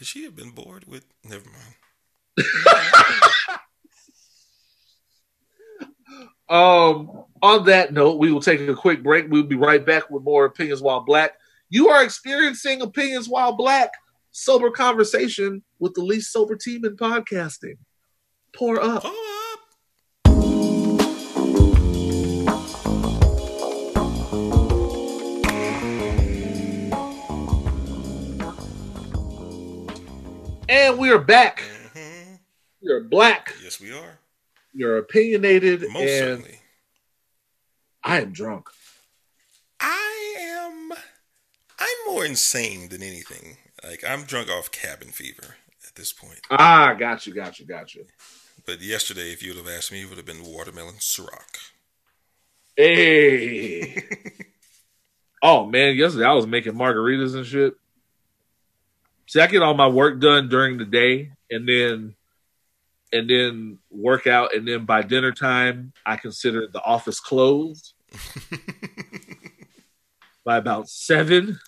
have because she had been bored with. Never mind. Um, on that note, we will take a quick break. We'll be right back with more opinions while black. You are experiencing opinions while black. Sober conversation with the least sober team in podcasting. Pour up. And we are back. Mhm. We are black. Yes, we are. You're opinionated, Most and certainly. I am drunk. I am. I'm more insane than anything. Like I'm drunk off cabin fever at this point. Ah, got you, got you, got you. But yesterday, if you would have asked me, it would have been watermelon Ciroc. Hey. oh man, yesterday I was making margaritas and shit. See, I get all my work done during the day and then and then work out and then by dinner time I consider the office closed. by about seven,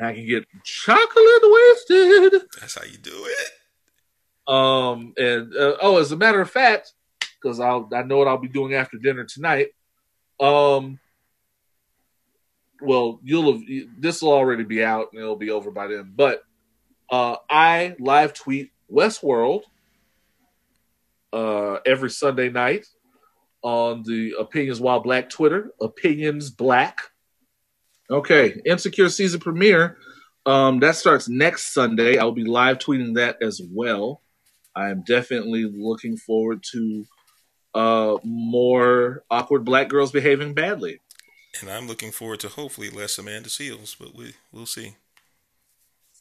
I can get chocolate wasted. That's how you do it. Um, and uh, oh, as a matter of fact, because I'll I know what I'll be doing after dinner tonight. Um, well, you'll have this will already be out and it'll be over by then. But uh, I live tweet Westworld uh, every Sunday night on the Opinions While Black Twitter. Opinions Black. Okay, Insecure season premiere. Um, that starts next Sunday. I'll be live tweeting that as well. I'm definitely looking forward to uh, more awkward black girls behaving badly. And I'm looking forward to hopefully less Amanda Seales, but we we'll see.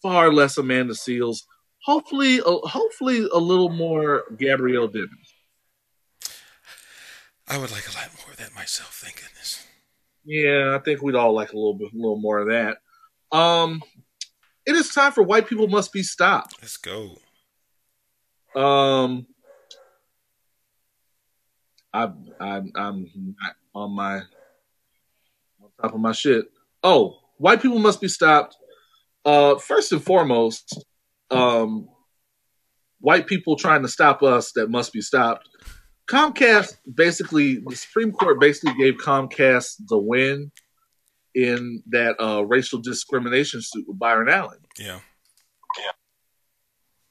Far less Amanda Seales. Hopefully, uh, hopefully a little more Gabrielle Dimmons. I would like a lot more of that myself. Thank goodness. Yeah, I think we'd all like a little bit, a little more of that. Um, it is time for white people must be stopped. Let's go. Um, I, I, I'm not on my on top of my shit. Oh, white people must be stopped. Uh, first and foremost, um, white people trying to stop us that must be stopped. Comcast basically, the Supreme Court basically gave Comcast the win in that uh, racial discrimination suit with Byron Allen. Yeah.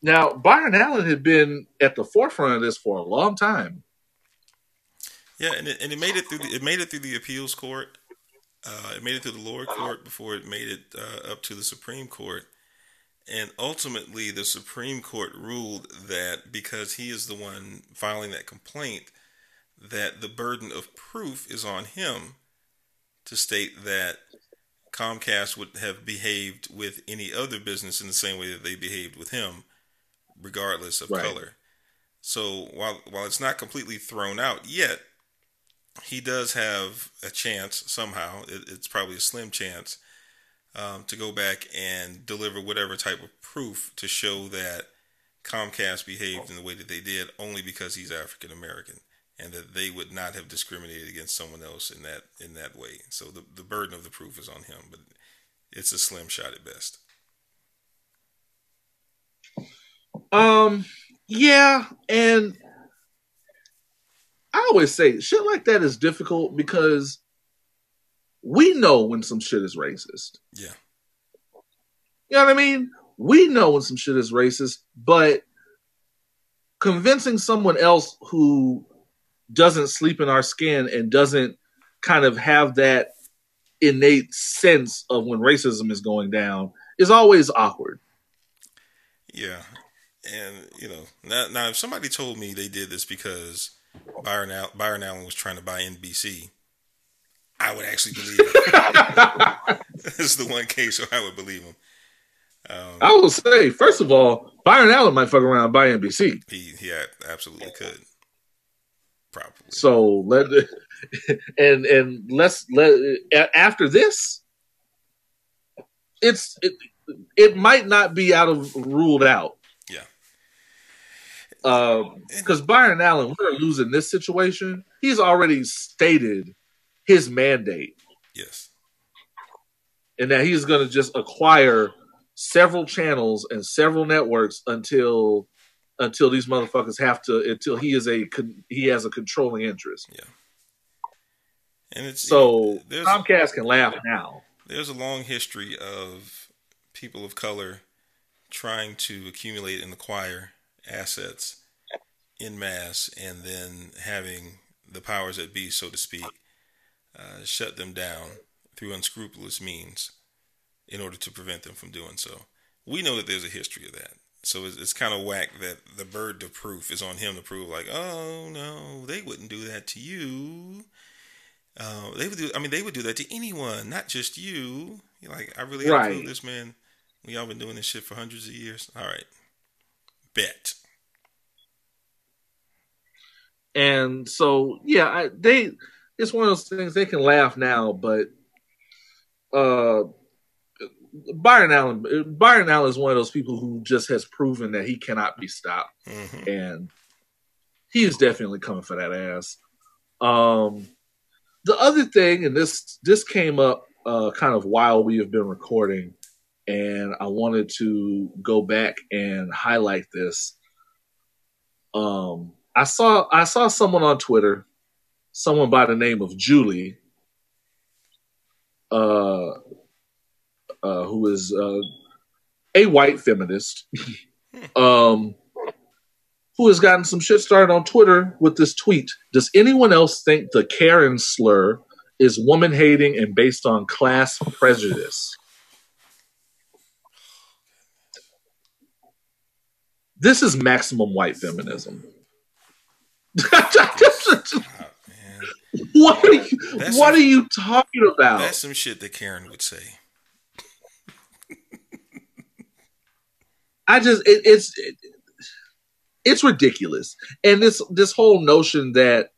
Now, Byron Allen had been at the forefront of this for a long time. Yeah, and it, and it made it through the, it made it through the appeals court. Uh, it made it through the lower court before it made it uh, up to the Supreme Court. And ultimately, the Supreme Court ruled that because he is the one filing that complaint, that the burden of proof is on him to state that Comcast would have behaved with any other business in the same way that they behaved with him, regardless of Right. color. So while while it's not completely thrown out yet, he does have a chance somehow. It, it's probably a slim chance um, to go back and deliver whatever type of proof to show that Comcast behaved in the way that they did only because he's African American and that they would not have discriminated against someone else in that in that way. So the the burden of the proof is on him, but it's a slim shot at best. Um, yeah, and I always say shit like that is difficult because we know when some shit is racist. Yeah. You know what I mean? We know when some shit is racist, but convincing someone else who doesn't sleep in our skin and doesn't kind of have that innate sense of when racism is going down is always awkward. Yeah, and you know now, now if somebody told me they did this because Byron Al- Byron Allen was trying to buy NBC, I would actually believe it. this is the one case where I would believe him. Um, I will say, first of all, Byron Allen might fuck around and buy NBC. he he absolutely could, probably. So let and and let's let after this, it's it, it might not be out of ruled out. Um, because Byron Allen, we're losing this situation. He's already stated his mandate, Yes. and that he's going to just acquire several channels and several networks until until these motherfuckers have to until he is a con- he has a controlling interest. Yeah. And it's So Comcast can laugh now. there's a long history of people of color trying to accumulate and acquire assets in mass and then having the powers that be, so to speak, uh, shut them down through unscrupulous means in order to prevent them from doing so. We know that there's a history of that. So it's, it's kind of whack that the burden of proof is on him to prove, like, oh no, they wouldn't do that to you. Uh, they would do. I mean, they would do that to anyone, not just you. You're like, I really Right. this, man. We all been doing this shit for hundreds of years. All right, bet. And so, yeah, I, they it's one of those things they can laugh now, but uh, Byron Allen, Byron Allen is one of those people who just has proven that he cannot be stopped, hmm and he is definitely coming for that ass. Um, the other thing, and this this came up uh, kind of while we have been recording, and I wanted to go back and highlight this. Um, I saw I saw someone on Twitter, someone by the name of Julie, uh, uh, who is uh, a white feminist, um, who has gotten some shit started on Twitter with this tweet. Does anyone else think the Karen slur is woman hating and based on class prejudice? This is maximum white feminism. What are you That's what some- are you talking about? That's some shit that Karen would say. I just it, it's it, it's ridiculous, and this this whole notion that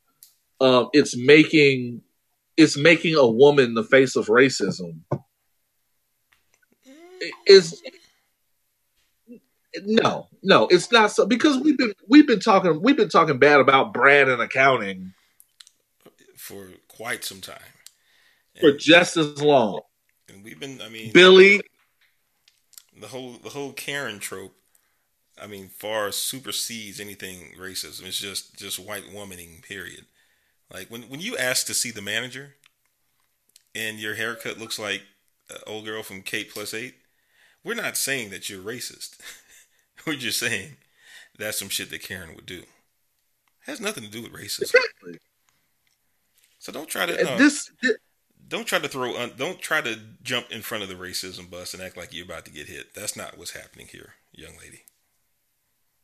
um, it's making it's making a woman the face of racism is no no it's not so because we've been we've been talking we've been talking bad about brad and accounting for quite some time. for just as long And we've been, I mean, billy the whole the whole Karen trope. I mean, far supersedes anything racism. It's just just white womaning. Period. Like when when you ask to see the manager, and your haircut looks like an old girl from Kate Plus Eight, we're not saying that you're racist. we're just saying that's some shit that Karen would do. Has nothing to do with racism. exactly So don't try to And no, this don't try to throw un, don't try to jump in front of the racism bus and act like you're about to get hit. That's not what's happening here, young lady.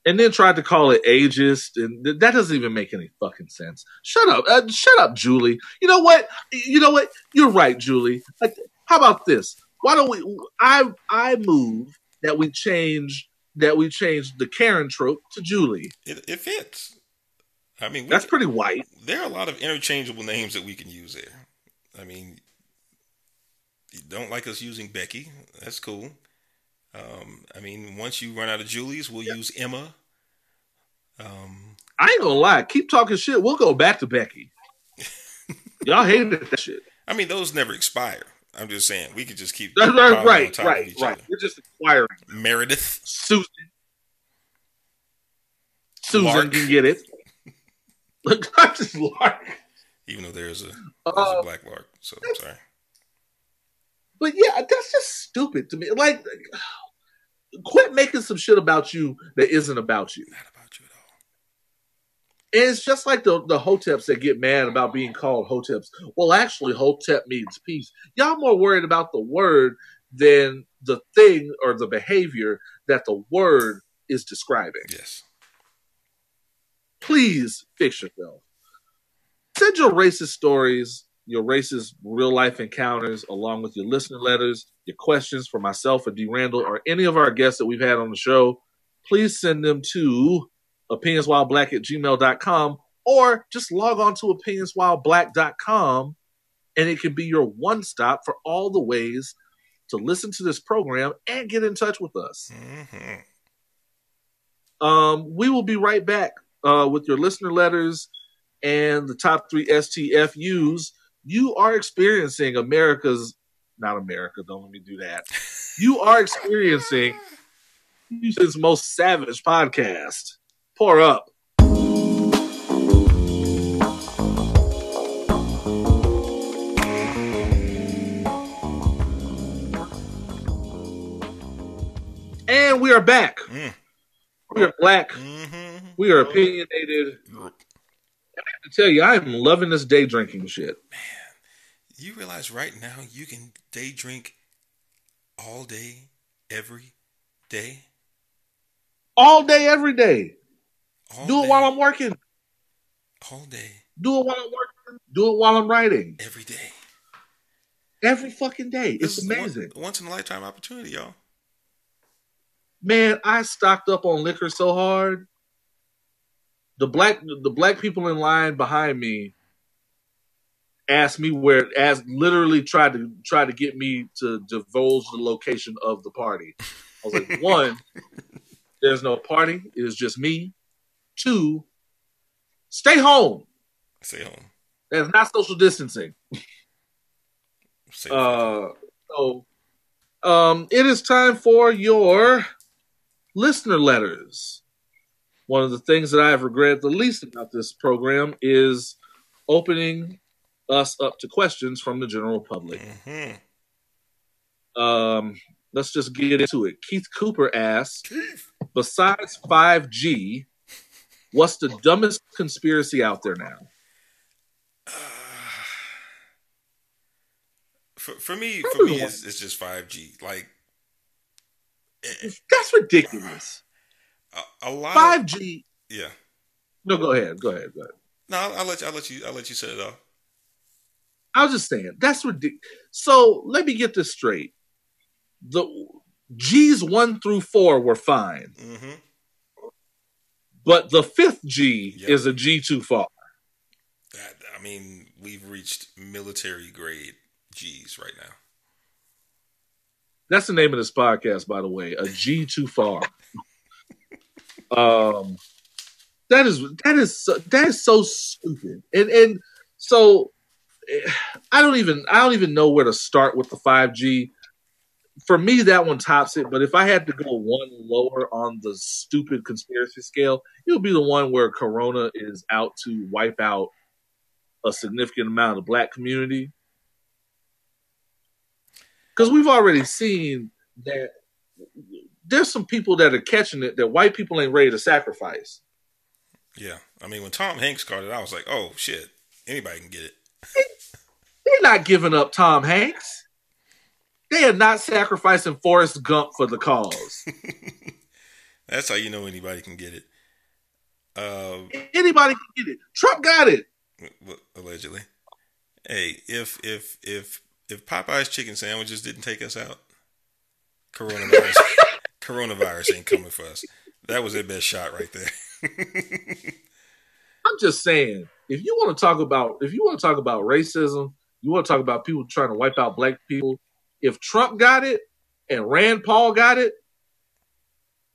and then tried to call it ageist, and th- that doesn't even make any fucking sense. Shut up, uh, shut up, Julie. You know what? You know what? You're right, Julie. Like, how about this? Why don't we? I I move that we change that we changed the Karen trope to Julie. It, it fits. I mean, we, That's pretty white. there are a lot of interchangeable names that we can use there. I mean, you don't like us using Becky? That's cool. Um, I mean, once you run out of Julie's, we'll use Emma. Um, I ain't gonna lie. Keep talking shit. We'll go back to Becky. Y'all hated that shit. I mean, those never expire. I'm just saying we could just keep Right, right, right, each right. other. We're just acquiring. Meredith, Susan. Susan Lark. can get it. Look, I'm just Lark. even though there's a, there's Uh, a black lark. So I'm sorry. But yeah, that's just stupid to me. Like, quit making some shit about you that isn't about you. Not about you at all. And it's just like the the hoteps that get mad about being called hoteps. Well, actually, hotep means peace. Y'all more worried about the word than the thing or the behavior that the word is describing. Yes. Please fix yourself. Send your racist stories, your racist real life encounters, along with your listener letters, your questions for myself or D. Randle or any of our guests that we've had on the show. Please send them to opinionswhileblack at gmail.com or just log on to opinionswhileblack.com and it can be your one stop for all the ways to listen to this program and get in touch with us. hmm Um, we will be right back uh, with your listener letters and the top three STFUs. You are experiencing America's, not America, don't let me do that. You are experiencing Houston's most savage podcast. Pour up. And we are back. Mm. We are black. hmm We are opinionated. I have to tell you, I am loving this day drinking shit. Man, you realize right now you can day drink all day, every day, All day, every day. All Do day, it while I'm working. all day, Do it while I'm working. Do it while I'm writing. every day. Every fucking day. This It's is one- amazing. once in a lifetime opportunity, y'all. Man, I stocked up on liquor so hard. The black the black people in line behind me asked me where asked literally tried to try to get me to divulge the location of the party. I was like, one, there's no party, it is just me. Two, stay home. Stay home. That's not social distancing. Uh, so, um, it is time for your listener letters. One of the things that I have regretted the least about this program is opening us up to questions from the general public. hmm Um, let's just get into it. Keith Cooper Keith. besides 5G, what's the dumbest conspiracy out there now? For, for me, for me, it's, it's just five G. Like That's ridiculous. a, a lot. 5G. yeah. No, go ahead. Go ahead. Go ahead. No, I'll, I'll let you. I'll let you. I'll let you set it off. I was just saying that's ridiculous. So let me get this straight: the G's one through four were fine, hmm but the fifth G Yep. is a G too far. That, I mean, we've reached military grade G's right now. That's the name of this podcast, by the way. A G too far. um, that is that is so, that is so stupid, and and so eh, I don't even I don't even know where to start with the five G. For me, that one tops it. But if I had to go one lower on the stupid conspiracy scale, it would be the one where Corona is out to wipe out a significant amount of the black community because we've already seen that there's some people that are catching it that white people ain't ready to sacrifice. Yeah, I mean, when Tom Hanks got it, I was like, oh shit, anybody can get it. They're not giving up Tom Hanks. They are not sacrificing Forrest Gump for the cause. That's how you know anybody can get it. Uh, anybody can get it. Trump got it. Allegedly. Hey, if if if if Popeye's chicken sandwiches didn't take us out, coronavirus coronavirus ain't coming for us. That was their best shot right there. I'm just saying, if you want to talk about if you want to talk about racism, you want to talk about people trying to wipe out black people. If Trump got it and Rand Paul got it,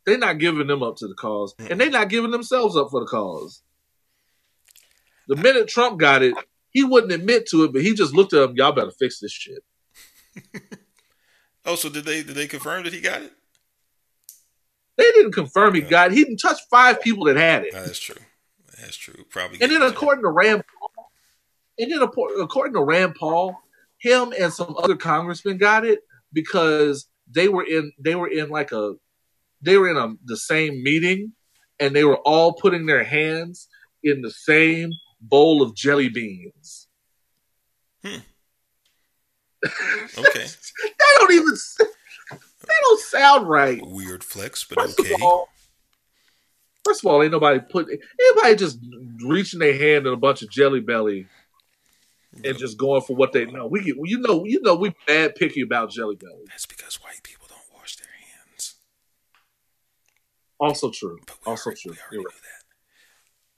they're not giving them up to the cause, and they're not giving themselves up for the cause. The minute Trump got it, he wouldn't admit to it, but he just looked at them. Y'all better fix this shit. oh, so did they did they confirm that he got it? They didn't confirm he yeah. got it. He didn't touch five people that had it. No, that's true. That's true. Probably. And then according to Rand Paul, and then according to Rand Paul, him and some other congressmen got it because they were in they were in like a they were in a the same meeting and they were all putting their hands in the same bowl of jelly beans. Hmm. Okay. they don't even. They don't sound right. Weird flex, but first okay. Of all, first of all, ain't nobody put anybody just reaching their hand in a bunch of jelly belly and just going for what they know. We get, you know, you know, we bad picky about jelly belly. That's because white people don't wash their hands. Also true. Also already, true. We already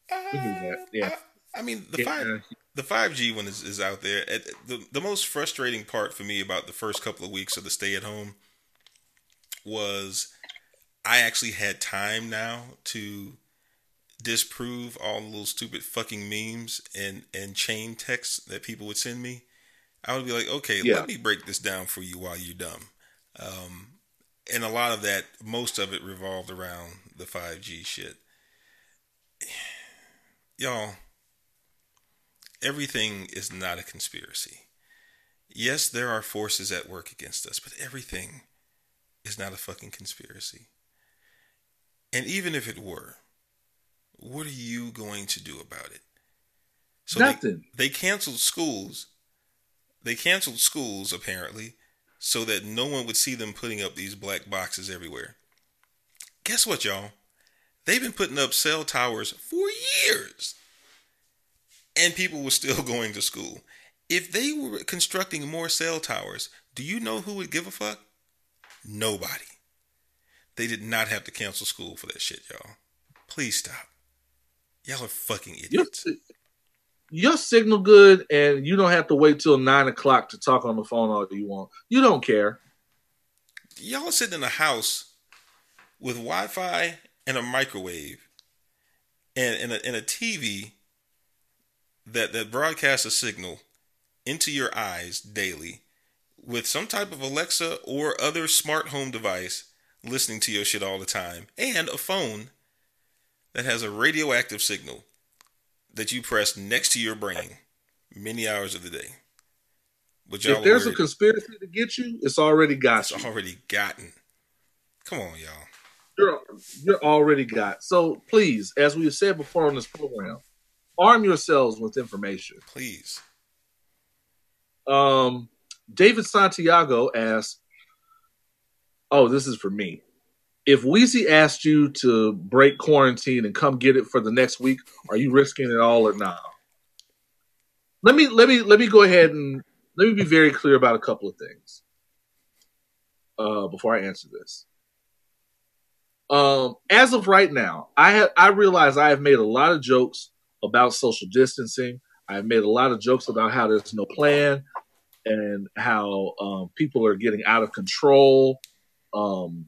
that. we knew that. Uh, yeah. I mean, the five the five G one is, is out there. The the most frustrating part for me about the first couple of weeks of the stay at home was I actually had time now to disprove all the little stupid fucking memes and and chain texts that people would send me. I would be like, okay, yeah. let me break this down for you while you're dumb. Um, and a lot of that, most of it revolved around the 5G shit. Y'all, everything is not a conspiracy. Yes, there are forces at work against us, but everything is not a fucking conspiracy. And even if it were, what are you going to do about it? So Nothing. They, they canceled schools. They canceled schools apparently so that no one would see them putting up these black boxes everywhere. Guess what, y'all? They've been putting up cell towers for years and people were still going to school. If they were constructing more cell towers, do you know who would give a fuck? Nobody. They did not have to cancel school for that shit, y'all. Please stop. Y'all are fucking idiots. Your, your signal good, and you don't have to wait till nine o'clock to talk on the phone all you want. You don't care. Y'all are sitting in a house with Wi-Fi and a microwave, and, and, a, and a TV that that broadcasts a signal into your eyes daily with some type of Alexa or other smart home device listening to your shit all the time and a phone that has a radioactive signal that you press next to your brain many hours of the day. But if there's a conspiracy to get you, it's already got it's you. already gotten. Come on, y'all. You're you're already got. So please, as we said before on this program, arm yourselves with information. Please. Um, David Santiago asks, "Oh, this is for me. If Weezy asked you to break quarantine and come get it for the next week, are you risking it all or not?" Let me let me let me go ahead and let me be very clear about a couple of things uh, before I answer this. Um, as of right now, I have I realize I have made a lot of jokes about social distancing. I have made a lot of jokes about how there's no plan and how um, people are getting out of control, um,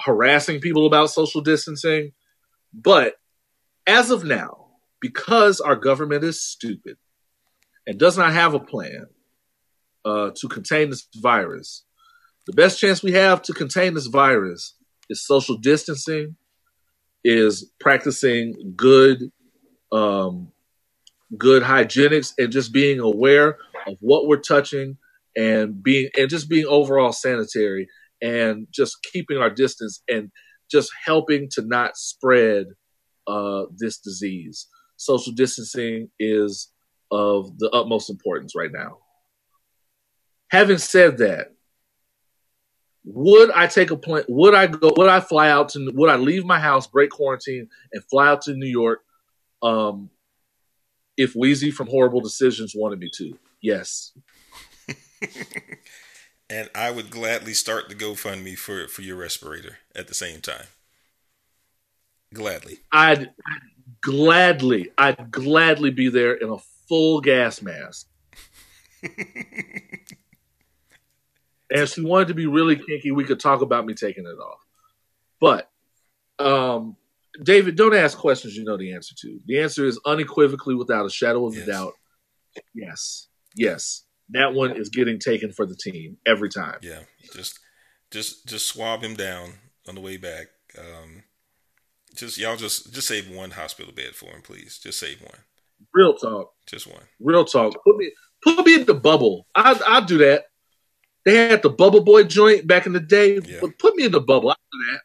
harassing people about social distancing. But as of now, because our government is stupid and does not have a plan uh, to contain this virus, the best chance we have to contain this virus is social distancing, is practicing good, um, good hygienics, and just being aware of what we're touching and being and just being overall sanitary and just keeping our distance and just helping to not spread uh, this disease. Social distancing is of the utmost importance right now. Having said that, would I take a plane? Would I go? Would I fly out to? Would I leave my house, break quarantine, and fly out to New York? Um, if Wheezy from Horrible Decisions wanted me to, yes. and I would gladly start the GoFundMe for for your respirator at the same time. Gladly. I'd, I'd gladly, I'd gladly be there in a full gas mask. and if she wanted to be really kinky, we could talk about me taking it off. But um, David, don't ask questions you know the answer to. The answer is unequivocally, without a shadow of yes. a doubt, yes, yes. That one is getting taken for the team every time. Yeah, just just just swab him down on the way back. Um, just y'all just just save one hospital bed for him, please. Just save one. Real talk. Just one. Real talk. Put me put me in the bubble. I I'll do that. They had the Bubble Boy joint back in the day. Yeah. But put me in the bubble. I do that.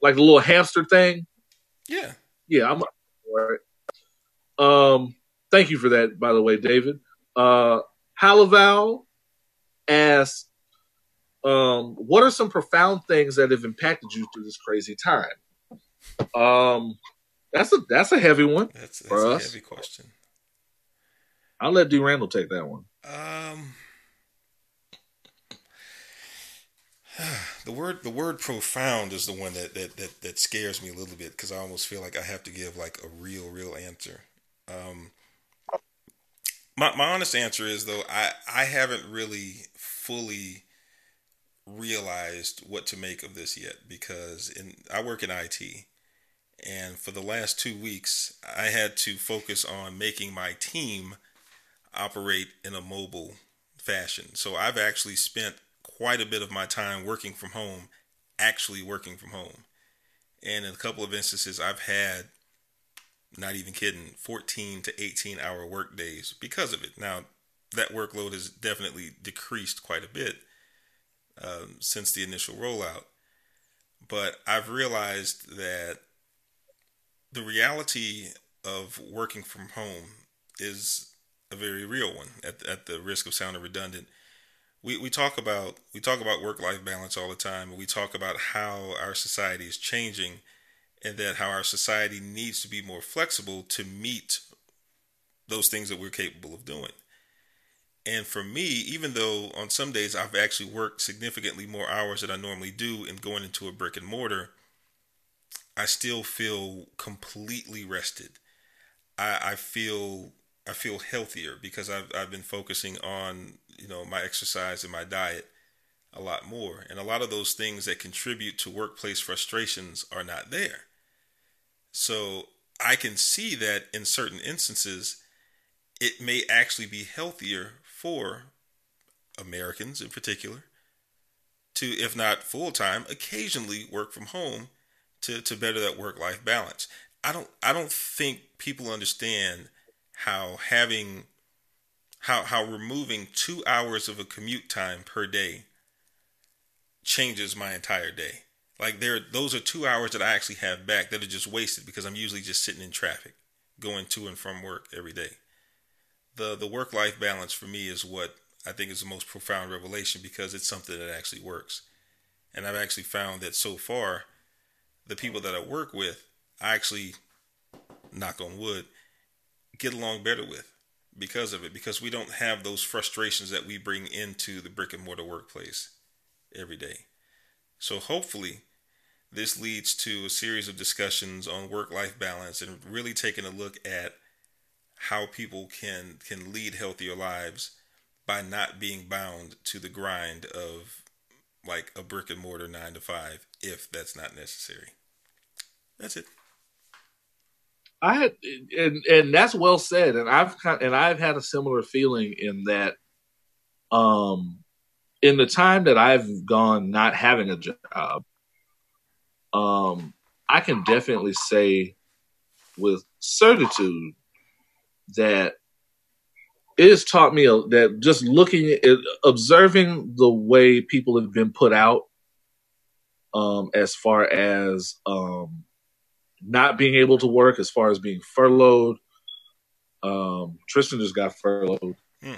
Like the little hamster thing. Yeah. Yeah, I'm all right. Um, thank you for that, by the way, David. Uh Halaval asks, um, what are some profound things that have impacted you through this crazy time? Um, that's a that's a heavy one that's, that's a us. heavy question. I'll let D Randle take that one. Um, the word the word profound is the one that that that, that scares me a little bit because I almost feel like I have to give like a real real answer. Um, my my honest answer is though I I haven't really fully realized what to make of this yet because in I work in IT and for the last 2 weeks I had to focus on making my team operate in a mobile fashion. So I've actually spent quite a bit of my time working from home actually working from home. And in a couple of instances I've had not even kidding, 14 to 18 hour work days because of it. Now, that workload has definitely decreased quite a bit um, since the initial rollout. But I've realized that the reality of working from home is a very real one at, at the risk of sounding redundant. We, we talk about we talk about work life balance all the time and we talk about how our society is changing and that how our society needs to be more flexible to meet those things that we're capable of doing. And for me, even though on some days I've actually worked significantly more hours than I normally do in going into a brick and mortar, I still feel completely rested. I, I feel I feel healthier because I've I've been focusing on you know my exercise and my diet a lot more, and a lot of those things that contribute to workplace frustrations are not there. So I can see that in certain instances, it may actually be healthier for Americans in particular to, if not full time, occasionally work from home to, to better that work life balance. I don't I don't think people understand how having how how removing two hours of a commute time per day changes my entire day. Like there, those are two hours that I actually have back that are just wasted because I'm usually just sitting in traffic, going to and from work every day. The the work life balance for me is what I think is the most profound revelation because it's something that actually works, and I've actually found that so far, the people that I work with, I actually, knock on wood, get along better with because of it because we don't have those frustrations that we bring into the brick and mortar workplace every day. So hopefully this leads to a series of discussions on work life balance and really taking a look at how people can can lead healthier lives by not being bound to the grind of like a brick and mortar nine to five if that's not necessary. That's it. I and and that's well said, and I've and I've had a similar feeling in that, um, in the time that I've gone not having a job, um, I can definitely say with certitude that it has taught me that just looking at observing the way people have been put out, um, as far as um not being able to work, as far as being furloughed. Um, Tristan just got furloughed. Hmm.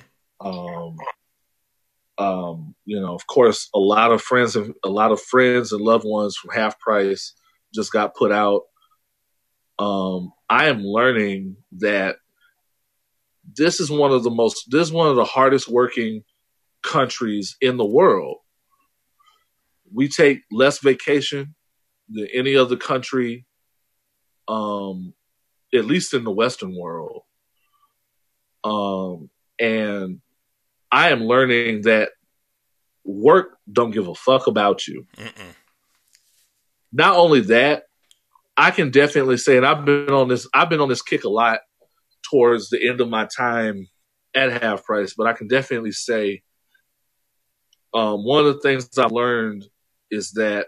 Um, you know, of course, a lot of friends, of, a lot of friends and loved ones from Half Price just got put out. Um, I am learning that this is one of the most, this is one of the hardest working countries in the world. We take less vacation than any other country um, at least in the Western world. Um, and I am learning that work don't give a fuck about you. Mm-mm. Not only that, I can definitely say, and I've been on this, I've been on this kick a lot towards the end of my time at half price, but I can definitely say, um, one of the things I've learned is that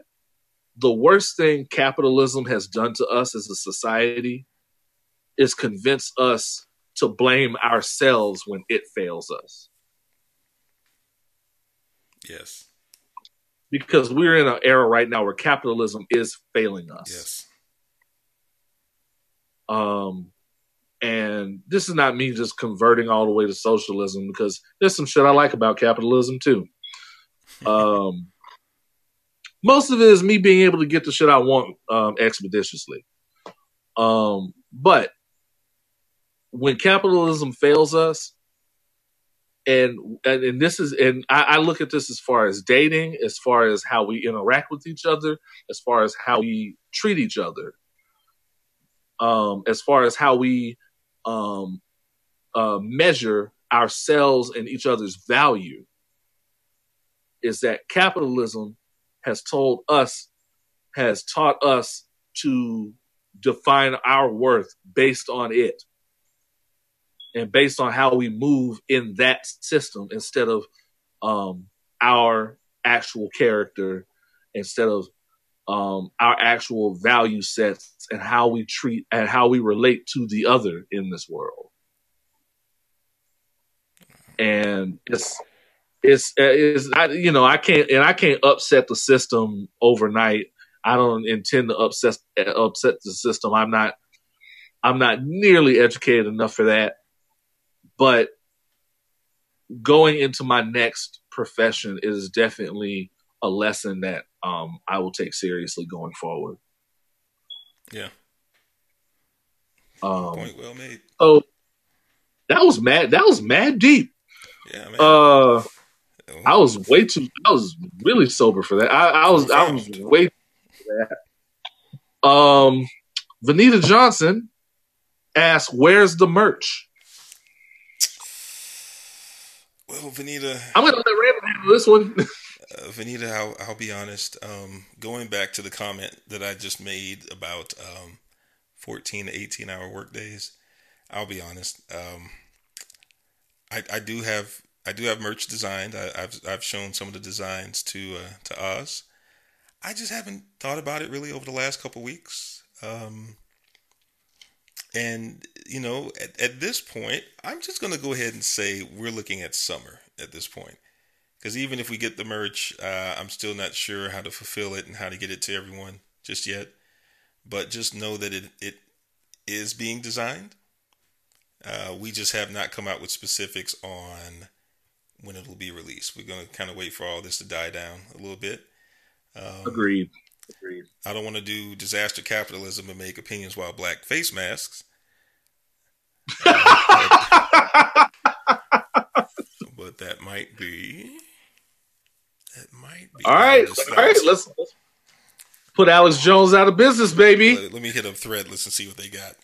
the worst thing capitalism has done to us as a society is convince us to blame ourselves when it fails us. Yes. Because we're in an era right now where capitalism is failing us. Yes. Um, and this is not me just converting all the way to socialism because there's some shit I like about capitalism too. Um, most of it is me being able to get the shit I want um, expeditiously. Um, but when capitalism fails us, and and, and this is and I, I, look at this as far as dating, as far as how we interact with each other, as far as how we treat each other, um, as far as how we um, uh, measure ourselves and each other's value, is that capitalism has told us, has taught us to define our worth based on it and based on how we move in that system instead of um, our actual character, instead of um, our actual value sets and how we treat and how we relate to the other in this world. And it's it's is I you know I can't and I can't upset the system overnight. I don't intend to upset upset the system. I'm not I'm not nearly educated enough for that. But going into my next profession is definitely a lesson that um, I will take seriously going forward. Yeah. Um, Point well made. Oh, that was mad. That was mad deep. Yeah, man. Uh, I was way too. I was really sober for that. I, I was. I was way for that. Um, Vanita Johnson asked, "Where's the merch?" Well, Vanita, I'm gonna let Randle handle this one. uh, Vanita, I'll, I'll, be honest. Um, going back to the comment that I just made about um, 14 to 18 hour work days, I'll be honest. Um, I, I do have I do have merch designed. I, have I've shown some of the designs to uh, to Oz. I just haven't thought about it really over the last couple weeks. Um, and you know, at, at this point, I'm just going to go ahead and say we're looking at summer at this point. Because even if we get the merch, uh, I'm still not sure how to fulfill it and how to get it to everyone just yet. But just know that it it is being designed. Uh, we just have not come out with specifics on when it'll be released. We're going to kind of wait for all this to die down a little bit. Um, Agreed. Agreed. I don't want to do disaster capitalism and make opinions while black face masks. Uh, but, but, that might be. That might be. All right. All right. Let's, let's put Alex Jones out of business, baby. Let, let me hit up Threadless and see what they got.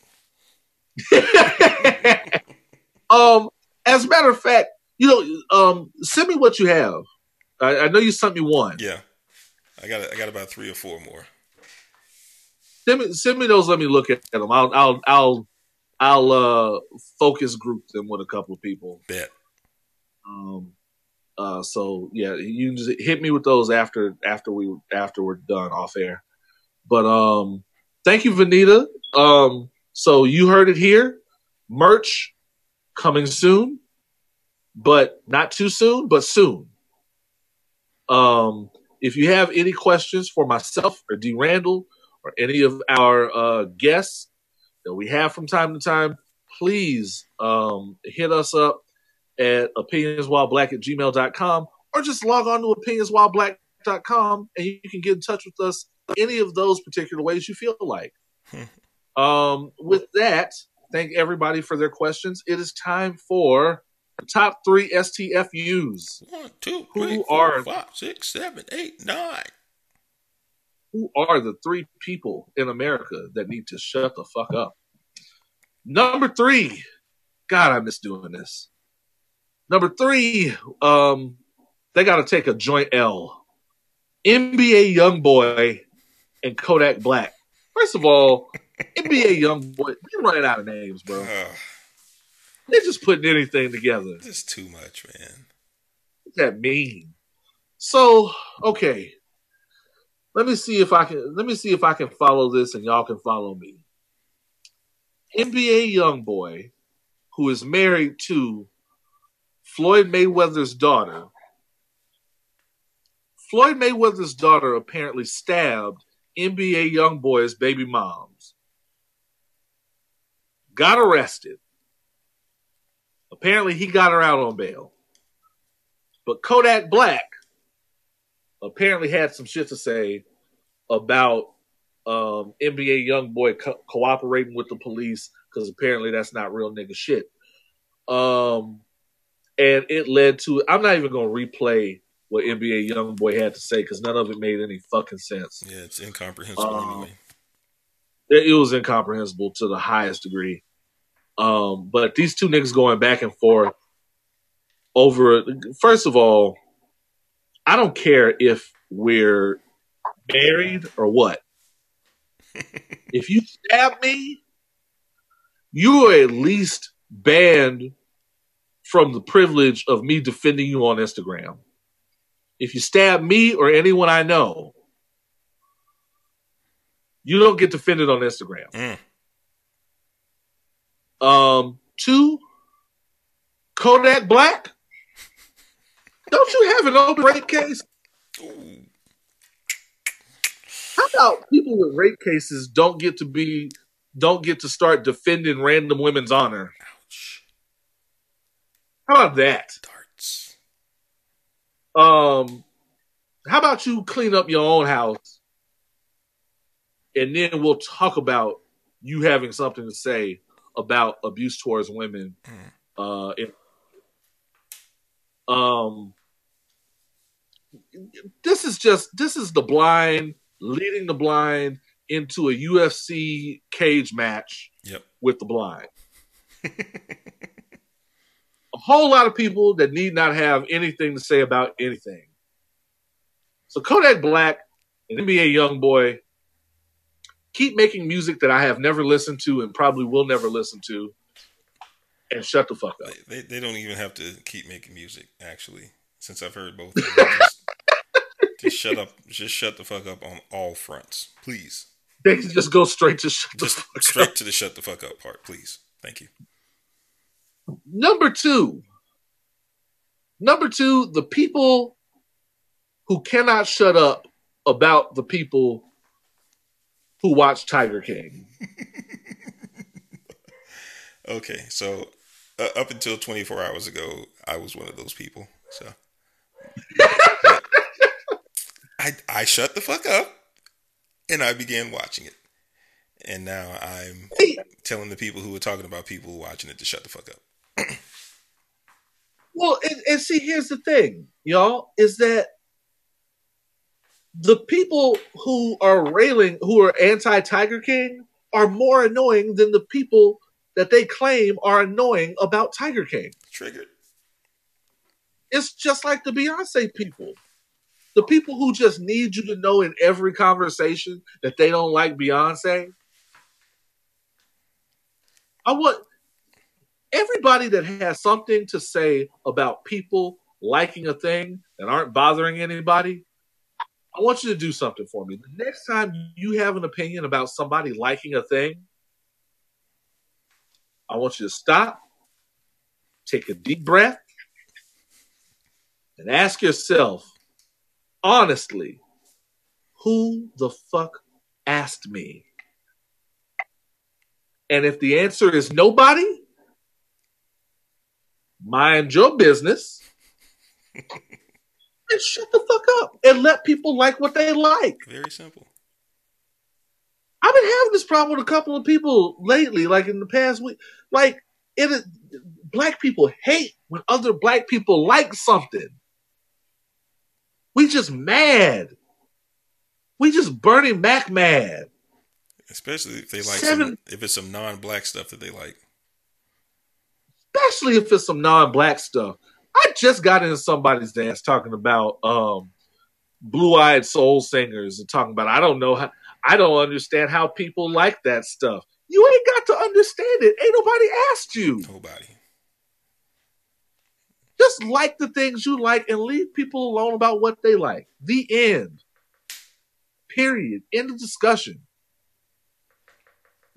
um, as a matter of fact, you know, um, send me what you have. I, I know you sent me one. Yeah, I got I got about three or four more. Send me send me those. Let me look at them. I'll I'll I'll I'll uh focus group them with a couple of people. Bet. Um. Uh. So yeah, you can just hit me with those after after we after we're done off air. But um, thank you, Vanita. Um. So you heard it here. Merch coming soon, but not too soon, but soon. Um, if you have any questions for myself or D. Randle or any of our uh, guests that we have from time to time, please um, hit us up at opinionswhileblack at gmail.com or just log on to opinionswhileblack.com and you can get in touch with us any of those particular ways you feel like. um, with that, thank everybody for their questions. It is time for top three STFUs. One, two, Who three, four, are- five, six, seven, eight, nine. Who are the three people in America that need to shut the fuck up? Number three. God, I miss doing this. Number three, um, they got to take a joint L. NBA YoungBoy and Kodak Black. First of all, NBA YoungBoy, we're running out of names, bro. They're just putting anything together. this is too much, man. That mean? So, okay. Let me see if I can let me see if I can follow this and y'all can follow me. NBA YoungBoy who is married to Floyd Mayweather's daughter. Floyd Mayweather's daughter apparently stabbed NBA YoungBoy's baby moms. Got arrested. Apparently he got her out on bail. But Kodak Black apparently had some shit to say about um, NBA YoungBoy co- cooperating with the police because apparently that's not real nigga shit. Um, and it led to I'm not even gonna replay what NBA YoungBoy had to say because none of it made any fucking sense. Yeah, it's incomprehensible Um, anyway. It, it was incomprehensible to the highest degree. Um, but these two niggas going back and forth over. First of all, I don't care if we're married or what. if you stab me, you are at least banned from the privilege of me defending you on Instagram. If you stab me or anyone I know, you don't get defended on Instagram. Mm. Um, two, Kodak Black. Don't you have an open rape case? How about people with rape cases don't get to be don't get to start defending random women's honor? ouch. How about that? Darts. Um, how about you clean up your own house, and then we'll talk about you having something to say about abuse towards women. Uh, in, um, this is just this is the blind leading the blind into a UFC cage match Yep. with the blind. a whole lot of people that need not have anything to say about anything. So Kodak Black and NBA YoungBoy keep making music that I have never listened to and probably will never listen to, and shut the fuck up. They, they don't even have to keep making music. Actually, since I've heard both, of them, just, just shut up. Just shut the fuck up on all fronts, please. They can just go straight to shut the Just fuck straight up. to the shut the fuck up part, please. Thank you. Number two. Number two, the people who cannot shut up about the people who watched Tiger King. Okay, so uh, up until 24 hours ago, I was one of those people. So I I shut the fuck up and I began watching it. And now I'm telling the people who were talking about people watching it to shut the fuck up. Well, and, and see, here's the thing, y'all, is that the people who are railing, who are anti Tiger King, are more annoying than the people that they claim are annoying about Tiger King. Triggered. It's just like the Beyonce people. The people who just need you to know in every conversation that they don't like Beyonce. I want everybody that has something to say about people liking a thing that aren't bothering anybody. I want you to do something for me. The next time you have an opinion about somebody liking a thing, I want you to stop, take a deep breath, and ask yourself honestly, who the fuck asked me? And if the answer is nobody, mind your business and shut the fuck up and let people like what they like. Very simple. I've been having this problem with a couple of people lately, like in the past week. Like, it is, black people hate when other black people like something. We just mad. We just Bernie Mac mad. Especially if they like Seven- some, if it's some non-black stuff that they like. especially if it's some non-black stuff. I just got into somebody's dance talking about um, blue-eyed soul singers and talking about I don't know how I don't understand how people like that stuff. You ain't got to understand it. Ain't nobody asked you. Nobody. Just like the things you like and leave people alone about what they like. The end. Period. End of discussion.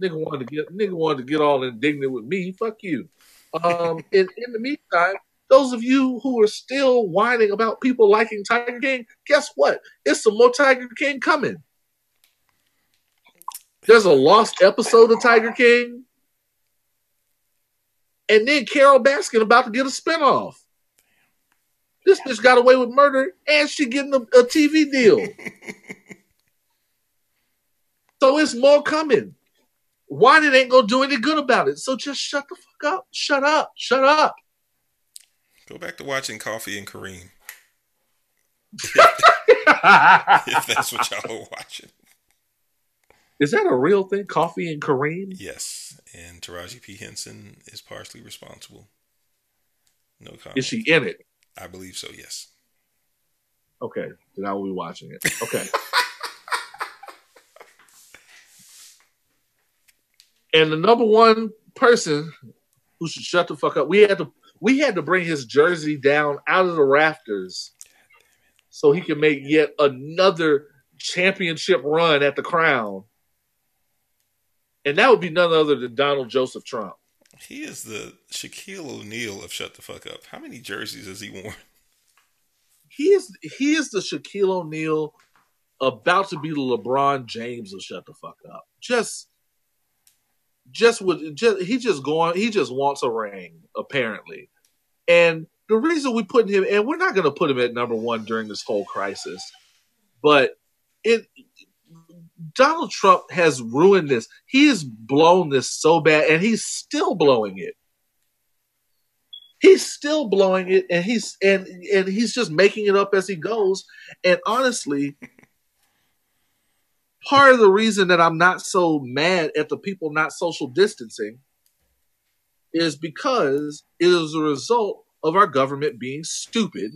Nigga wanted to get nigga wanted to get all indignant with me. Fuck you. Um in, in the meantime, those of you who are still whining about people liking Tiger King, guess what? It's some more Tiger King coming. There's a lost episode of Tiger King. And then Carole Baskin about to get a spinoff. This bitch got away with murder and she getting a, a TV deal. so it's more coming. Whining ain't gonna do any good about it. So just shut the fuck up. Shut up. Shut up. Go back to watching Coffee and Kareem if that's what y'all are watching. Is that a real thing? Coffee and Kareem? Yes, and Taraji P Henson is partially responsible. No comment. Is she in it? I believe so. Yes. Okay, then I will be watching it. Okay. and the number one person who should shut the fuck up, we had to we had to bring his jersey down out of the rafters so he can make yet another championship run at the crown. And that would be none other than Donald Joseph Trump. He is the Shaquille O'Neal of Shut the Fuck Up. How many jerseys has he worn? He is he is the Shaquille O'Neal about to be the LeBron James of shut the fuck up. Just just with just he just going he just wants a ring, apparently. And the reason we put him and we're not gonna put him at number one during this whole crisis, but it Donald Trump has ruined this. He has blown this so bad and he's still blowing it he's still blowing it and he's and and he's just making it up as he goes and honestly part of the reason that i'm not so mad at the people not social distancing is because it is a result of our government being stupid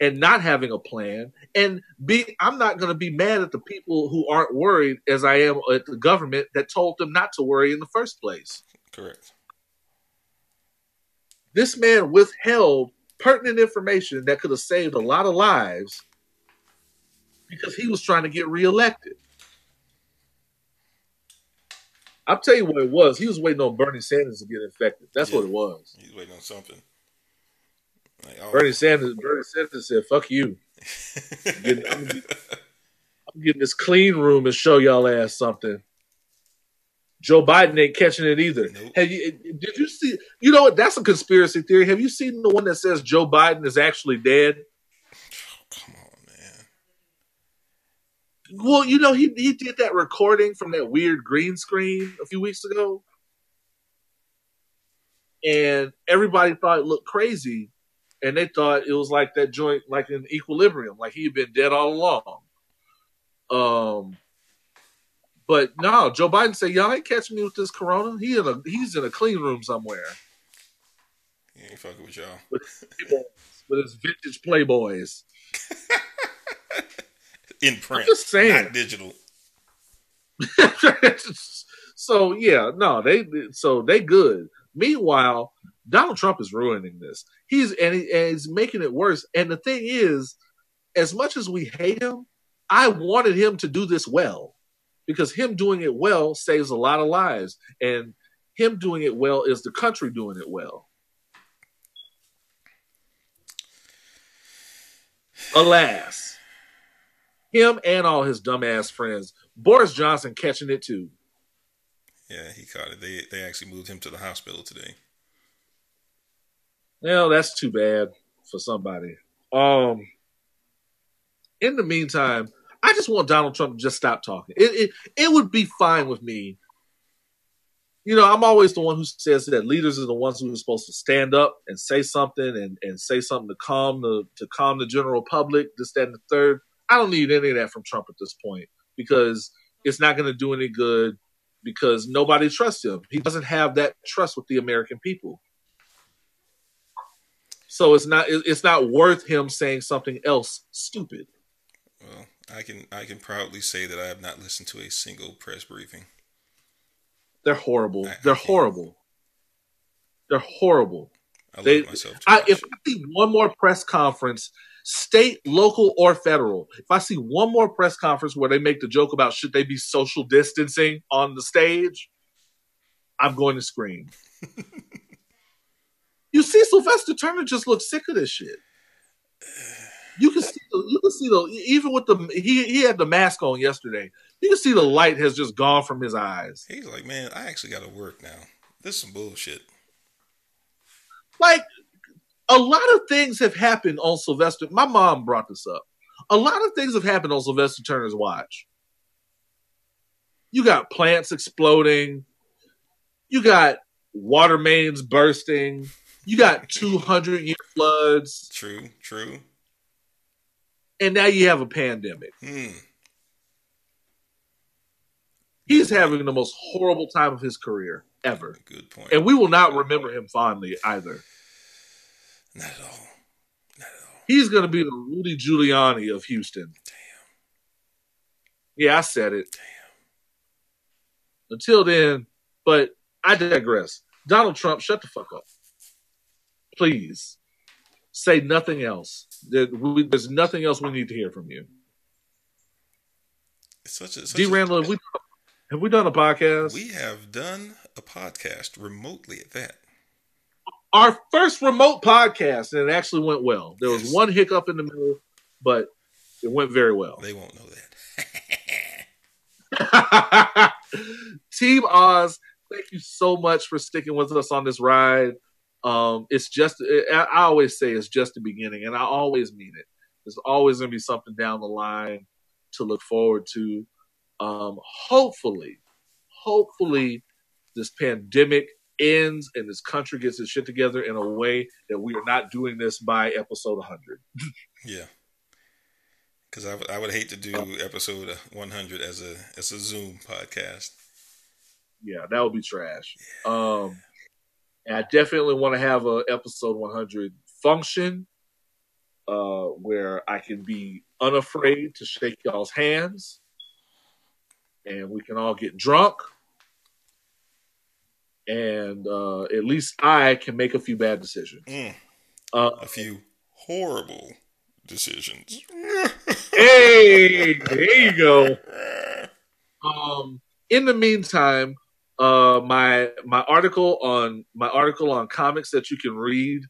and not having a plan and be i'm not going to be mad at the people who aren't worried as i am at the government that told them not to worry in the first place Correct. this man withheld pertinent information that could have saved a lot of lives because he was trying to get reelected. I'll tell you what it was. He was waiting on Bernie Sanders to get infected. That's Yeah. what it was. He's waiting on something. Like, oh. Bernie Sanders. Bernie Sanders said, "Fuck you. getting- I'm getting- I'm getting this clean room and show y'all ass something." Joe Biden ain't catching it either. Nope. Have you? Did you see? You know what? That's a conspiracy theory. Have you seen the one that says Joe Biden is actually dead? Come on, man. Well, you know, he he did that recording from that weird green screen a few weeks ago. And everybody thought it looked crazy. And they thought it was like that joint, like in equilibrium, like he had been dead all along. Um, But no, Joe Biden said, "Y'all ain't catching me with this corona. He in a he's in a clean room somewhere He ain't fucking with y'all. with with his vintage Playboys." In print. just saying. Not digital. so yeah, no, they so they good. Meanwhile, Donald Trump is ruining this. He's and, he, and he's making it worse. And the thing is, as much as we hate him, I wanted him to do this well because him doing it well saves a lot of lives, and him doing it well is the country doing it well. Alas, him and all his dumbass friends, Boris Johnson catching it too. Yeah, he caught it. They they actually moved him to the hospital today. Well, that's too bad for somebody. Um, in the meantime, I just want Donald Trump to just stop talking. It, it it would be fine with me. You know, I'm always the one who says that leaders are the ones who are supposed to stand up and say something and, and say something to calm the to calm the general public, this, that, and the third. I don't need any of that from Trump at this point because it's not going to do any good because nobody trusts him. He doesn't have that trust with the American people. So it's not it's not worth him saying something else stupid. Well, I can I can proudly say that I have not listened to a single press briefing. They're horrible. I- I They're can't. horrible. They're horrible. I They- myself. Too I, if I see one more press conference, state, local, or federal, if I see one more press conference where they make the joke about should they be social distancing on the stage, I'm going to scream. you see, Sylvester Turner just looks sick of this shit. You can see, the, you can see the even with the he he had the mask on yesterday. You can see the light has just gone from his eyes. He's like, man, I actually got to work now. This is some bullshit. like a lot of things have happened on Sylvester. My mom brought this up. A lot of things have happened on Sylvester Turner's watch. You got plants exploding. You got water mains bursting. You got 200 year floods. True, true. And now you have a pandemic. Hmm. He's having the most horrible time of his career ever. Good point. And we will not remember him fondly either. Not at all. Not at all. He's going to be the Rudy Giuliani of Houston. Damn. Yeah, I said it. Damn. Until then, but I digress. Donald Trump, shut the fuck up. Please. Say nothing else. There's nothing else we need to hear from you. It's such a. Such D. a- Randle, have we, have we done a podcast? we have done a podcast remotely at that. Our first remote podcast, and it actually went well. There was Yes. one hiccup in the middle, but it went very well. They won't know that. Team Oz, thank you so much for sticking with us on this ride. Um, it's just, I I always say it's just the beginning, and I always mean it. There's always going to be something down the line to look forward to. Um, hopefully, hopefully, this pandemic ends and this country gets its shit together in a way that we are not doing this by episode 100. Yeah. Because I would- I would hate to do episode 100 as a as a Zoom podcast. Yeah, that would be trash. Um, and I definitely want to have a episode 100 function uh, where I can be unafraid to shake y'all's hands, and we can all get drunk, and uh, at least I can make a few bad decisions. Mm, Uh, a few horrible decisions. hey, there you go. Um, in the meantime, uh, my my article on my article on comics that you can read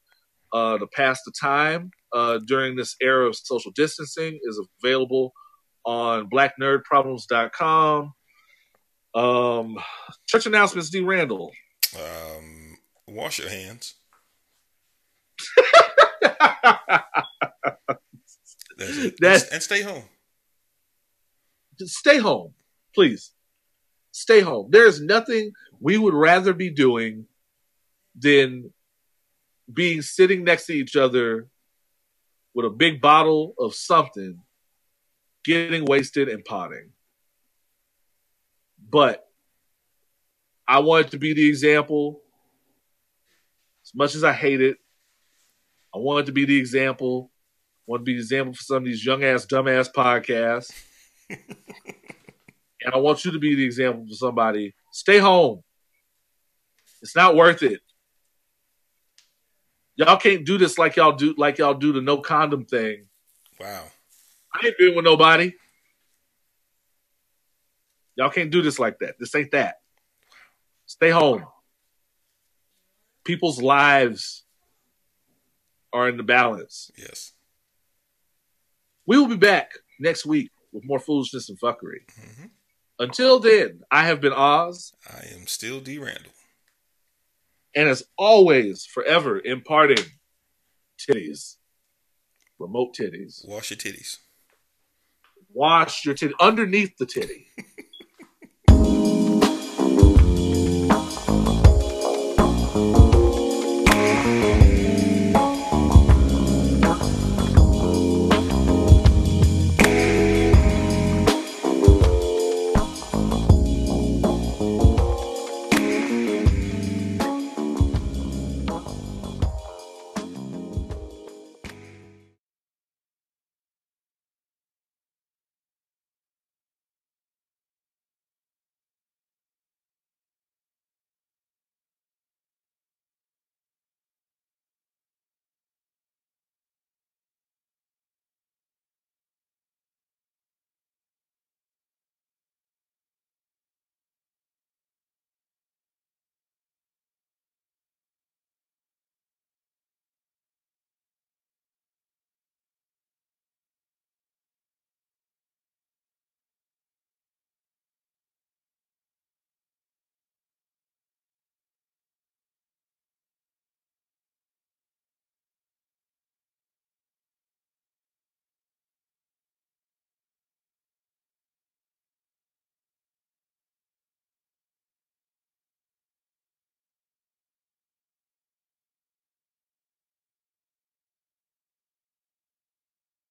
uh, to pass the time uh, during this era of social distancing is available on blacknerdproblems.com. Um, church announcements, D. Randle. Um, wash your hands. That's it. That's- and stay home. Just stay home, please. Stay home. There's nothing we would rather be doing than being sitting next to each other with a big bottle of something, getting wasted and potting. But I wanted to be the example. As much as I hate it, I wanted to be the example. I want to be the example for some of these young ass, dumb ass podcasts. and I want you to be the example for somebody. Stay home. It's not worth it. Y'all can't do this like y'all do like y'all do the no condom thing. Wow. I ain't been with nobody. Y'all can't do this like that. This ain't that. Stay home. People's lives are in the balance. Yes. We will be back next week with more foolishness and fuckery. Mhm. Until then, I have been Oz, I am still D. Randle. and as always, forever imparting titties, remote titties. Wash your titties. Wash your titty underneath the titty.